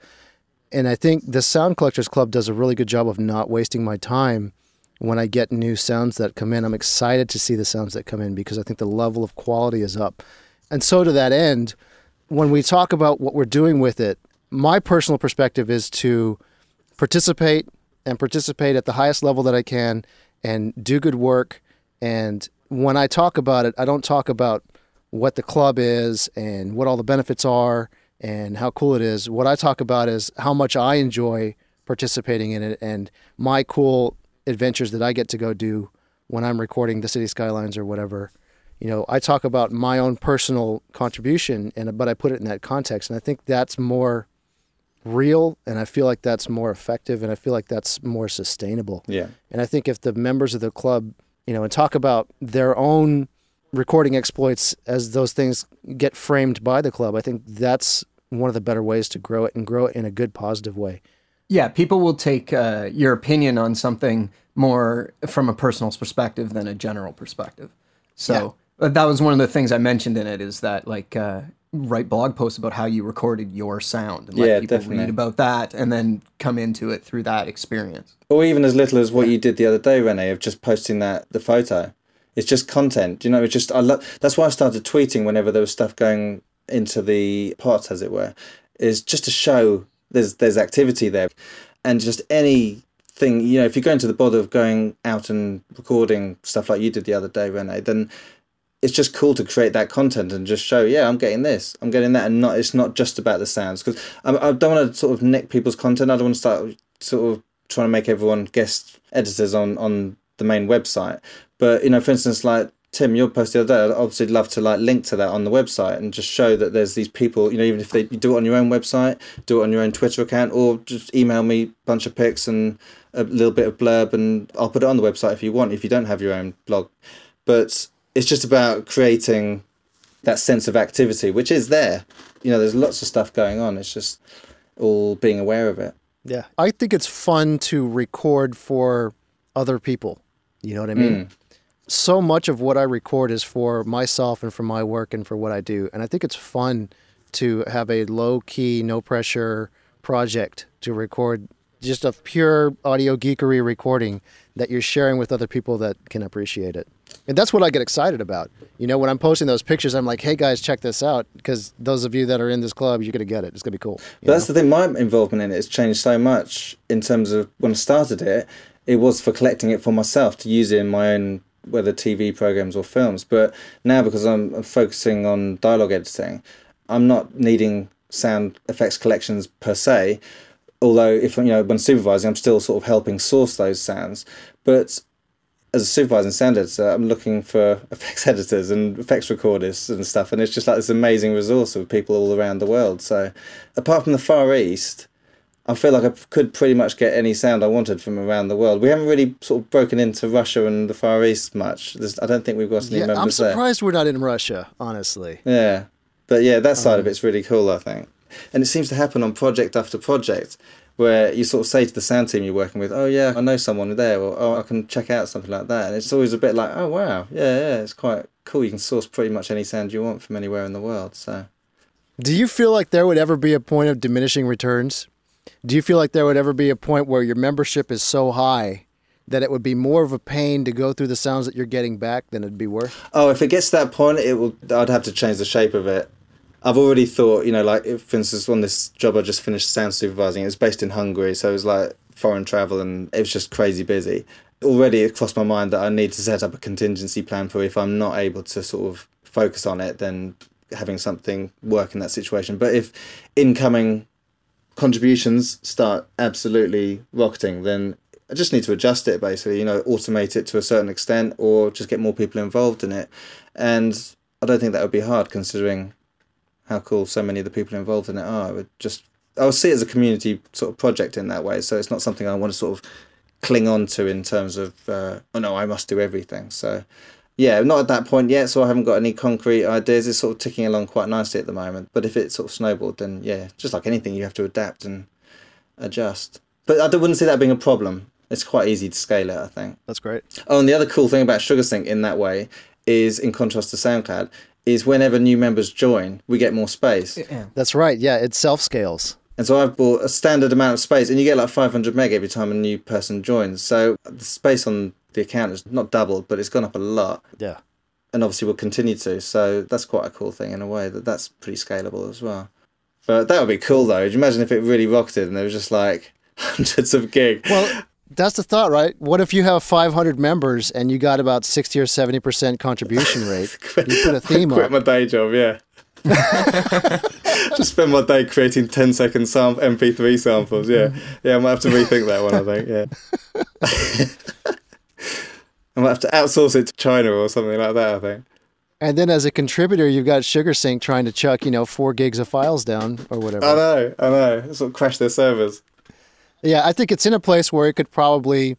And I think the Sound Collectors Club does a really good job of not wasting my time when I get new sounds that come in. I'm excited to see the sounds that come in because I think the level of quality is up. And so, to that end, when we talk about what we're doing with it, my personal perspective is to participate and participate at the highest level that I can and do good work. And when I talk about it, I don't talk about what the club is and what all the benefits are and how cool it is. What I talk about is how much I enjoy participating in it and my cool adventures that I get to go do when I'm recording the city skylines or whatever. You know, I talk about my own personal contribution and but I put it in that context and I think that's more real and I feel like that's more effective and I feel like that's more sustainable. Yeah. And I think if the members of the club, you know, and talk about their own recording exploits as those things get framed by the club, I think that's one of the better ways to grow it and grow it in a good, positive way. Yeah, people will take uh, your opinion on something more from a personal perspective than a general perspective. So uh, that was one of the things I mentioned in it is that like uh, write blog posts about how you recorded your sound and let Yeah, people definitely. read about that and then come into it through that experience. Or even as little as what you did the other day, Rene, of just posting that the photo. It's just content, you know. It's just I love. That's why I started tweeting whenever there was stuff going into the pot, as it were, is just to show there's there's activity there, and just anything you know. If you're going to the bother of going out and recording stuff like you did the other day, Rene, then it's just cool to create that content and just show, yeah, I'm getting this, I'm getting that, and not it's not just about the sounds because I, I don't want to sort of nick people's content. I don't want to start sort of trying to make everyone guest editors on on the main website. But you know, for instance, like Tim, your post the other day, I'd obviously love to like link to that on the website and just show that there's these people. You know, even if they do it on your own website, do it on your own Twitter account, or just email me a bunch of pics and a little bit of blurb, and I'll put it on the website if you want. If you don't have your own blog, but it's just about creating that sense of activity, which is there. You know, there's lots of stuff going on. It's just all being aware of it. Yeah. I think it's fun to record for other people. You know what I mean? Mm. So much of what I record is for myself and for my work and for what I do. And I think it's fun to have a low key, no pressure project to record just a pure audio geekery recording that you're sharing with other people that can appreciate it. And that's what I get excited about. You know, when I'm posting those pictures, I'm like, hey guys, check this out. Because those of you that are in this club, you're going to get it. It's going to be cool. But that's know? the thing. My involvement in it has changed so much in terms of when I started it. It was for collecting it for myself to use it in my own whether TV programs or films. But now because I'm focusing on dialogue editing, I'm not needing sound effects collections per se. Although if you know when supervising, I'm still sort of helping source those sounds. But as a supervising sound editor, I'm looking for effects editors and effects recorders and stuff, and it's just like this amazing resource of people all around the world. So, apart from the Far East, I feel like I could pretty much get any sound I wanted from around the world. We haven't really sort of broken into Russia and the Far East much. There's, I don't think we've got any members there. yeah, I'm members there. surprised we're not in Russia, honestly. Yeah, but yeah, that side Um, of it's really cool, I think. And it seems to happen on project after project, where you sort of say to the sound team you're working with, "Oh yeah, I know someone there," or "Oh, I can check out something like that." And it's always a bit like, "Oh wow, yeah, yeah, it's quite cool. You can source pretty much any sound you want from anywhere in the world." So Do you feel like there would ever be a point of diminishing returns? Do you feel like there would ever be a point where your membership is so high that it would be more of a pain to go through the sounds that you're getting back than it'd be worth? Oh, if it gets to that point, it will. I'd have to change the shape of it. I've already thought, you know, like if, for instance, on this job I just finished sound supervising, it was based in Hungary, so it was like foreign travel, and it was just crazy busy. Already, it crossed my mind that I need to set up a contingency plan for if I'm not able to sort of focus on it, then having something work in that situation. But if incoming contributions start absolutely rocketing, then I just need to adjust it basically, you know, automate it to a certain extent or just get more people involved in it. And I don't think that would be hard considering how cool so many of the people involved in it are. It would just I would see it as a community sort of project in that way. So it's not something I want to sort of cling on to in terms of uh, oh no, I must do everything. So yeah, not at that point yet. So I haven't got any concrete ideas. It's sort of ticking along quite nicely at the moment. But if it sort of snowballed, then yeah, just like anything, you have to adapt and adjust. But I wouldn't see that being a problem. It's quite easy to scale it, I think. That's great. Oh, and the other cool thing about SugarSync in that way is, in contrast to SoundCloud, is whenever new members join, we get more space. That's right. Yeah, it self scales. And so I've bought a standard amount of space, and you get like 500 meg every time a new person joins. So the space on the account is not doubled, but it's gone up a lot. Yeah. And obviously will continue to. So that's quite a cool thing in a way that that's pretty scalable as well. But that would be cool though. Would you imagine if it really rocketed and there was just like hundreds of gig? Well, that's the thought, right? What if you have 500 members and you got about 60 or 70% contribution rate? you put a theme Quit on. my day job, yeah. Just spend my day creating 10 second sam- MP3 samples. Yeah, yeah. I might have to rethink that one. I think. Yeah. I might have to outsource it to China or something like that. I think. And then as a contributor, you've got SugarSync trying to chuck, you know, four gigs of files down or whatever. I know. I know. Sort of crash their servers. Yeah, I think it's in a place where it could probably,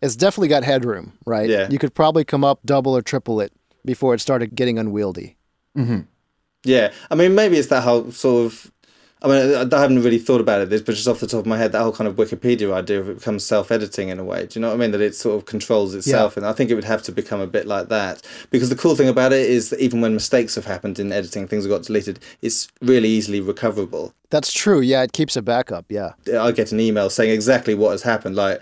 it's definitely got headroom, right? Yeah. You could probably come up double or triple it before it started getting unwieldy. Hmm. Yeah, I mean, maybe it's that whole sort of. I mean, I haven't really thought about it, this, but just off the top of my head, that whole kind of Wikipedia idea of it becomes self-editing in a way. Do you know what I mean? That it sort of controls itself, and I think it would have to become a bit like that. Because the cool thing about it is that even when mistakes have happened in editing, things have got deleted. It's really easily recoverable. That's true. Yeah, it keeps a backup. Yeah. I get an email saying exactly what has happened, like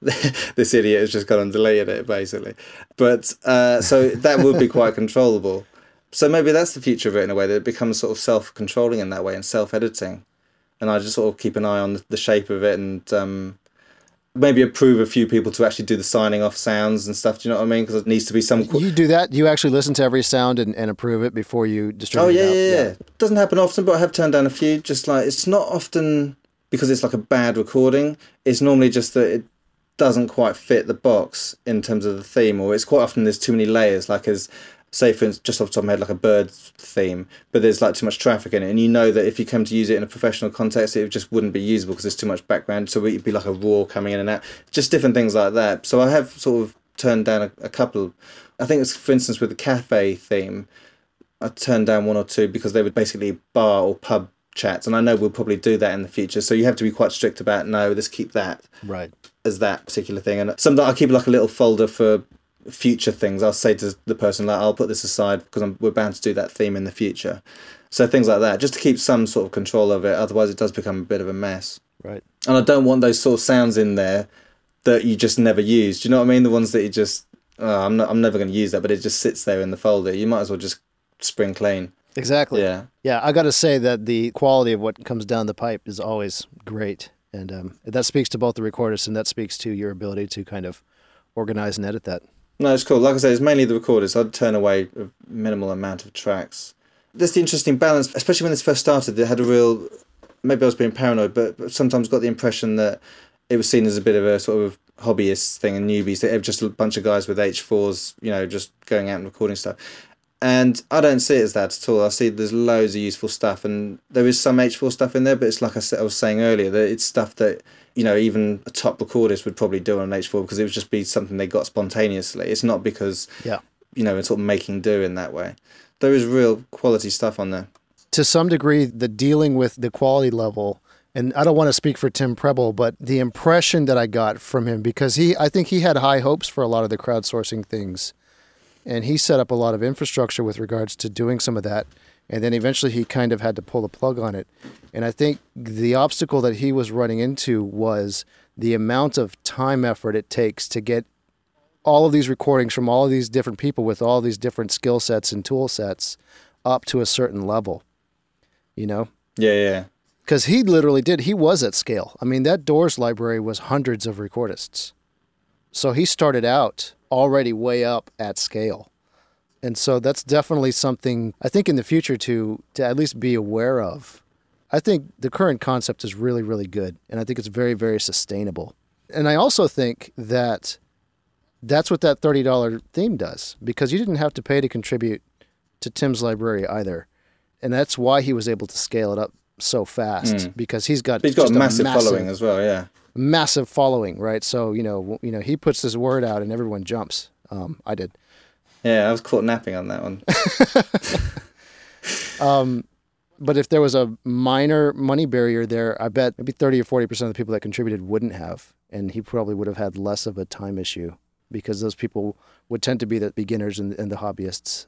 this idiot has just gone and deleted it, basically. But uh, so that would be quite controllable. So maybe that's the future of it in a way that it becomes sort of self-controlling in that way and self-editing, and I just sort of keep an eye on the, shape of it and um, maybe approve a few people to actually do the signing off sounds and stuff. Do you know what I mean? Because it needs to be some. qu- You do that? You actually listen to every sound and, and approve it before you distribute it? Oh it yeah, yeah, yeah. Doesn't happen often, but I have turned down a few. Just like it's not often because it's like a bad recording. It's normally just that it doesn't quite fit the box in terms of the theme, or it's quite often there's too many layers. Like as say for instance, just off the top of my head, like a bird theme, but there's like too much traffic in it, and you know that if you come to use it in a professional context, it just wouldn't be usable because there's too much background. So it'd be like a roar coming in and out, just different things like that. So I have sort of turned down a, a couple. I think it's for instance with the cafe theme. I turned down one or two because they were basically bar or pub chats, and I know we'll probably do that in the future. So you have to be quite strict about no, let's keep that Right. as that particular thing. And sometimes I keep like a little folder for future things. I'll say to the person like, I'll put this aside because I'm, we're bound to do that theme in the future. So things like that, just to keep some sort of control of it. Otherwise, it does become a bit of a mess. Right. And I don't want those sort of sounds in there that you just never use. Do you know what I mean? The ones that you just, oh, I'm not, I'm never going to use that, but it just sits there in the folder. You might as well just spring clean. Exactly. Yeah. Yeah, I got to say that the quality of what comes down the pipe is always great, and um, that speaks to both the recordist and that speaks to your ability to kind of organize and edit that. No, it's cool. Like I said, it's mainly the recorders. I'd turn away a minimal amount of tracks. That's the interesting balance, especially when this first started. It had a real. Maybe I was being paranoid, but, but sometimes got the impression that it was seen as a bit of a sort of hobbyist thing and newbies. They were just a bunch of guys with H4s, you know, just going out and recording stuff. And I don't see it as that at all. I see there's loads of useful stuff, and there is some H4 stuff in there, but it's like I, said, I was saying earlier that it's stuff that you know even a top recordist would probably do on an H4 because it would just be something they got spontaneously. It's not because Yeah. you know it's sort of making do in that way. There is real quality stuff on there. To some degree, the dealing with the quality level, and I don't want to speak for Tim Preble, but the impression that I got from him, because he, I think he had high hopes for a lot of the crowdsourcing things, and he set up a lot of infrastructure with regards to doing some of that, and then eventually he kind of had to pull the plug on it, and I think the obstacle that he was running into was the amount of time effort it takes to get all of these recordings from all of these different people with all these different skill sets and tool sets up to a certain level you know? Yeah, yeah. because he literally did he was at scale. I mean that doors library was hundreds of recordists. So he started out already way up at scale and so that's definitely something i think in the future to to at least be aware of I think the current concept is really, really good, and I think it's very, very sustainable. And I also think that that's what that thirty dollar theme does because you didn't have to pay to contribute to Tim's library either, and that's why he was able to scale it up so fast because he's got But he's got a massive, following as well. Yeah. massive following, right? So you know, you know, he puts his word out and everyone jumps. Um, I did. Yeah, I was caught napping on that one. Um, but if there was a minor money barrier there, I bet maybe 30 or 40% of the people that contributed wouldn't have. And he probably would have had less of a time issue because those people would tend to be the beginners and, and the hobbyists.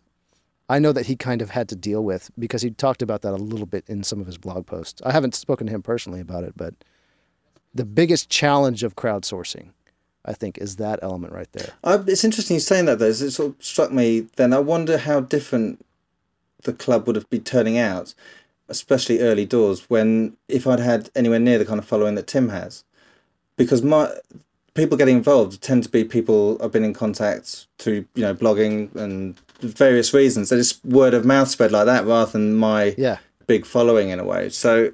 I know that he kind of had to deal with because he talked about that a little bit in some of his blog posts. I haven't spoken to him personally about it, but the biggest challenge of crowdsourcing, I think, is that element right there. I, it's interesting you saying that though. It sort of struck me then. I wonder how different the club would have been turning out, especially early doors, when if I'd had anywhere near the kind of following that Tim has, because my people getting involved tend to be people I've been in contact through you know blogging and various reasons. They just word of mouth spread like that rather than my Yeah. big following in a way. So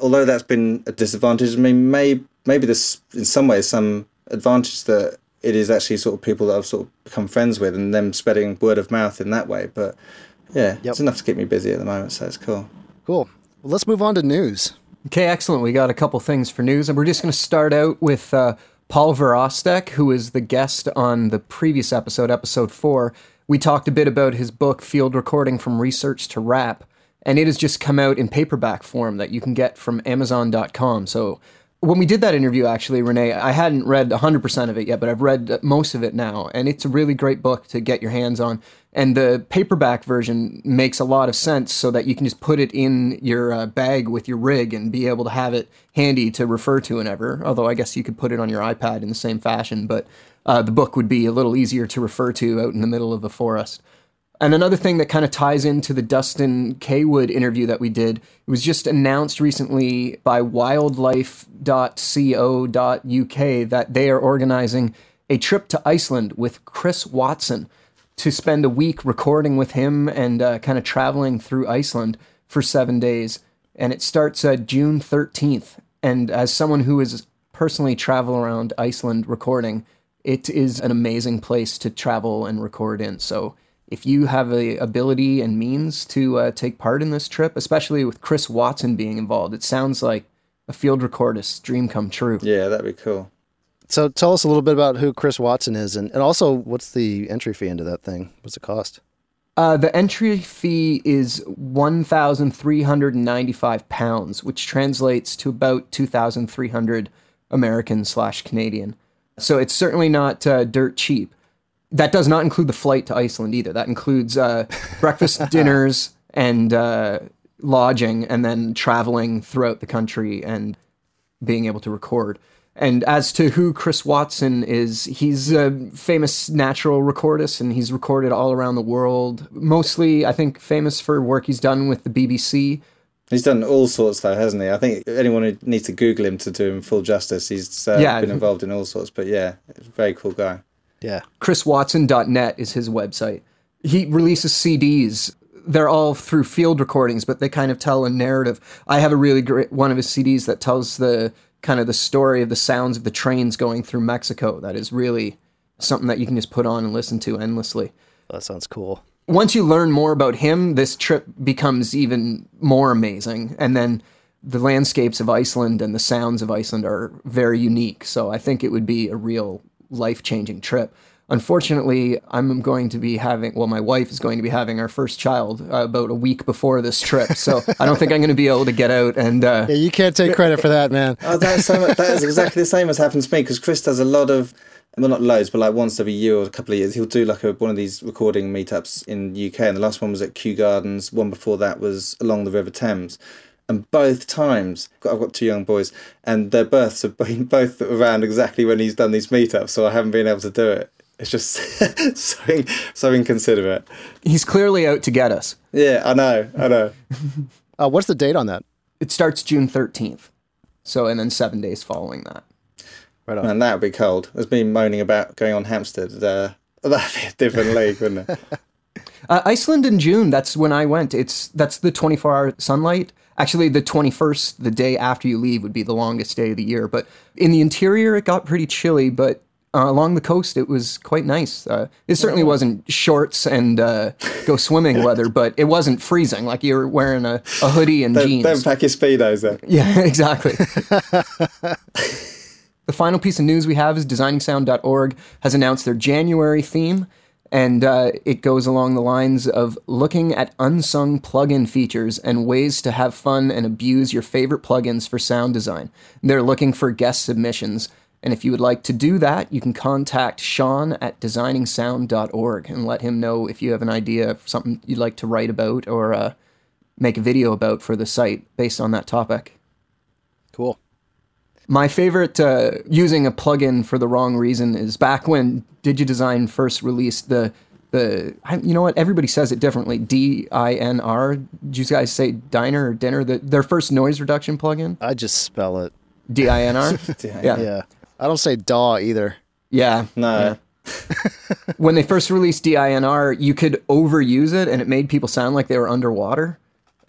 although that's been a disadvantage, I mean, may, maybe there's in some ways some advantage that it is actually sort of people that I've sort of become friends with and them spreading word of mouth in that way. But yeah, Yep. it's enough to keep me busy at the moment, so it's cool. Cool. Well, let's move on to news. Okay, excellent. We got a couple things for news, and we're just going to start out with uh, Paul Virostek, who is the guest on the previous episode, episode four. We talked a bit about his book, Field Recording from Research to Wrap, and it has just come out in paperback form that you can get from Amazon.com. So when we did that interview, actually, Rene, I hadn't read 100% of it yet, but I've read most of it now, and it's a really great book to get your hands on. And the paperback version makes a lot of sense so that you can just put it in your uh, bag with your rig and be able to have it handy to refer to whenever. Although I guess you could put it on your iPad in the same fashion, but uh, the book would be a little easier to refer to out in the middle of the forest. And another thing that kind of ties into the Dustin Cawood interview that we did, it was just announced recently by wildeye.co.uk that they are organizing a trip to Iceland with Chris Watson to spend a week recording with him and uh, kind of traveling through Iceland for seven days. And it starts uh, June 13th. And as someone who has personally traveled around Iceland recording, it is an amazing place to travel and record in. So if you have the ability and means to uh, take part in this trip, especially with Chris Watson being involved, it sounds like a field recordist's dream come true. Yeah, that'd be cool. So tell us a little bit about who Chris Watson is and, and also what's the entry fee into that thing? What's the cost? Uh, the entry fee is one thousand three hundred and ninety-five pounds, which translates to about two thousand three hundred American slash Canadian. So it's certainly not uh, dirt cheap. That does not include the flight to Iceland either. That includes uh, breakfast, dinners, and uh, lodging, and then traveling throughout the country and being able to record. And as to who Chris Watson is, he's a famous natural recordist and he's recorded all around the world. Mostly, I think, famous for work he's done with the BBC. He's done all sorts though, hasn't he? I think anyone who needs to Google him to do him full justice, he's uh, Yeah. been involved in all sorts. But yeah, very cool guy. Yeah. ChrisWatson.net is his website. He releases CDs. They're all through field recordings, but they kind of tell a narrative. I have a really great one of his CDs that tells the kind of the story of the sounds of the trains going through Mexico. That is really something that you can just put on and listen to endlessly. That sounds cool. once you learn more about him, this trip becomes even more amazing. And then the landscapes of Iceland and the sounds of Iceland are very unique. So I think it would be a real life changing trip. Unfortunately, I'm going to be having, well, my wife is going to be having our first child uh, about a week before this trip. So I don't think I'm going to be able to get out and, uh, Yeah, you can't take credit for that, man. Oh, that's so much, that is exactly the same as happened to me because Chris does a lot of, well, not loads, but like once every year or a couple of years, he'll do like a, one of these recording meetups in UK. And the last one was at Kew Gardens. One before that was along the River Thames. And both times, I've got two young boys, and their births have been both around exactly when he's done these meetups. So I haven't been able to do it. It's just so so inconsiderate. he's clearly out to get us. Yeah, I know, I know. Uh, what's the date on that? It starts June 13th. So, and then seven days following that. Right on. Man, that would be cold. There's been moaning about going on Hampstead. Uh, that'd be a different league, wouldn't it? Uh, Iceland in June. That's when I went. It's that's the 24 hour sunlight. Actually, the 21st, the day after you leave, would be the longest day of the year. But in the interior, it got pretty chilly. But uh, along the coast, it was quite nice. Uh, it certainly wasn't shorts and uh, go swimming weather, but it wasn't freezing. Like you were wearing a, a hoodie and Don't, jeans. don't pack your speedos then. Yeah, exactly. the final piece of news we have is designingsound.org has announced their January theme, and uh, it goes along the lines of looking at unsung plugin features and ways to have fun and abuse your favorite plugins for sound design. They're looking for guest submissions. And if you would like to do that, you can contact Sean at designingsound.org and let him know if you have an idea of something you'd like to write about or uh, make a video about for the site based on that topic. Cool. My favorite uh, using a plugin for the wrong reason is back when DigiDesign first released the the I, you know what everybody says it differently D I N R. Did you guys say diner or dinner? The, their first noise reduction plugin I just spell it. D I N R. Yeah, Yeah. I don't say DAW either. yeah. No. When they first released DINR, you could overuse it, and it made people sound like they were underwater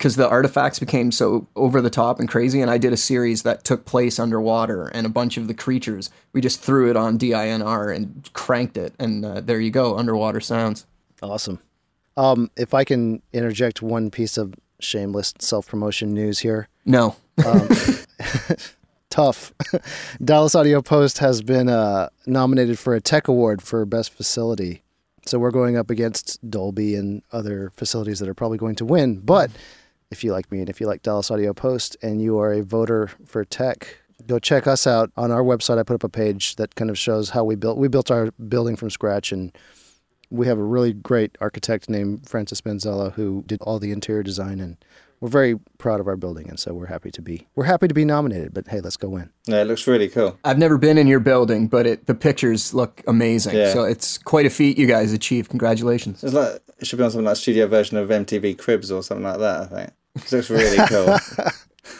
because the artifacts became so over the top and crazy. And I did a series that took place underwater, and a bunch of the creatures we just threw it on DINR and cranked it, and uh, there you go, underwater sounds. Awesome. Um, if I can interject one piece of shameless self promotion news here. No, Tough. Dallas Audio Post has been uh, nominated for a Tech Award for Best Facility. So we're going up against Dolby and other facilities that are probably going to win. But if you like me and if you like Dallas Audio Post and you are a voter for tech, go check us out on our website. I put up a page that kind of shows how we built. We built our building from scratch, and we have a really great architect named Francis Benzella who did all the interior design, and we're very proud of our building, and so we're happy to be we're happy to be nominated. But hey, let's go win. Yeah, it looks really cool. I've never been in your building, but it, the pictures look amazing. Yeah. So it's quite a feat you guys achieved. Congratulations. It's like it should be on something like studio version of MTV Cribs or something like that. I think it looks really cool.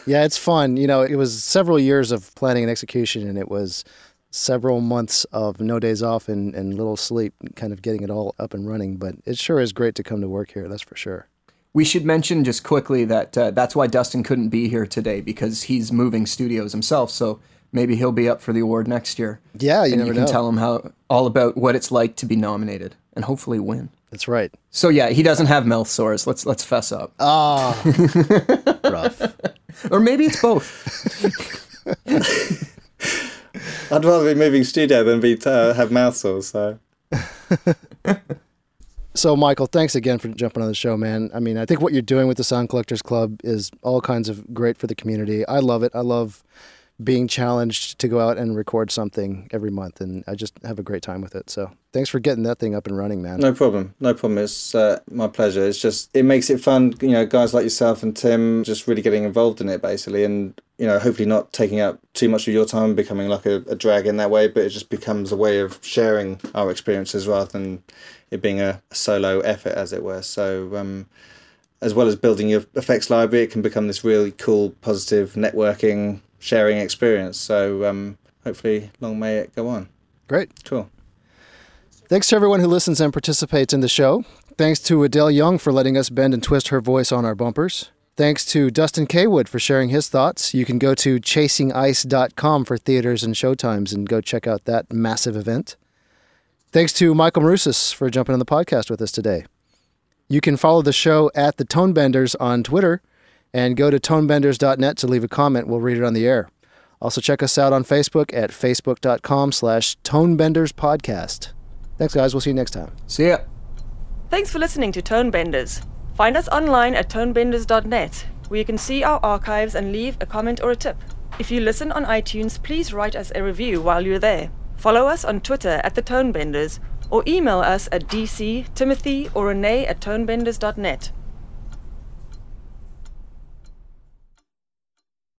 Yeah, it's fun. You know, it was several years of planning and execution, and it was several months of no days off and, and little sleep, kind of getting it all up and running. But it sure is great to come to work here, that's for sure. We should mention just quickly that uh, that's why Dustin couldn't be here today because he's moving studios himself. So maybe he'll be up for the award next year. Yeah, you and never you can know. tell him how all about what it's like to be nominated and hopefully win. That's right. So yeah, he doesn't have mouth sores. Let's let's fess up. Ah, rough. or maybe it's both. I'd rather be moving studio than be uh, have mouth sores. So So, Michael, thanks again for jumping on the show, man. I mean, I think what you're doing with the Sound Collectors Club is all kinds of great for the community. I love it. I love being challenged to go out and record something every month, and I just have a great time with it. So, thanks for getting that thing up and running, man. no problem, no problem. It's uh, my pleasure. It's just it makes it fun. You know, guys like yourself and Tim just really getting involved in it basically, and you know, hopefully not taking up too much of your time, and becoming like a, a drag in that way, but it just becomes a way of sharing our experiences rather than it being a, solo effort, as it were. So. Um, as well as building your effects library, it can become this really cool, positive networking, sharing experience. So um, hopefully, long may it go on. Great. Cool. Thanks to everyone who listens and participates in the show. Thanks to Adele Young for letting us bend and twist her voice on our bumpers. Thanks to Dustin Cawood for sharing his thoughts. You can go to chasingice.com for theaters and showtimes and go check out that massive event. Thanks to Michael Maroussas for jumping on the podcast with us today. You can follow the show at the Tonebenders on Twitter and go to tonebenders.net to leave a comment. We'll read it on the air. Also check us out on Facebook at facebook.com slash tonebenderspodcast. Thanks, guys. We'll see you next time. See ya. Thanks for listening to Tonebenders. Find us online at tonebenders.net, where you can see our archives and leave a comment or a tip. If you listen on iTunes, please write us a review while you're there. Follow us on Twitter at the Tonebenders, or email us at dc, timothy, or renee at tonebenders.net.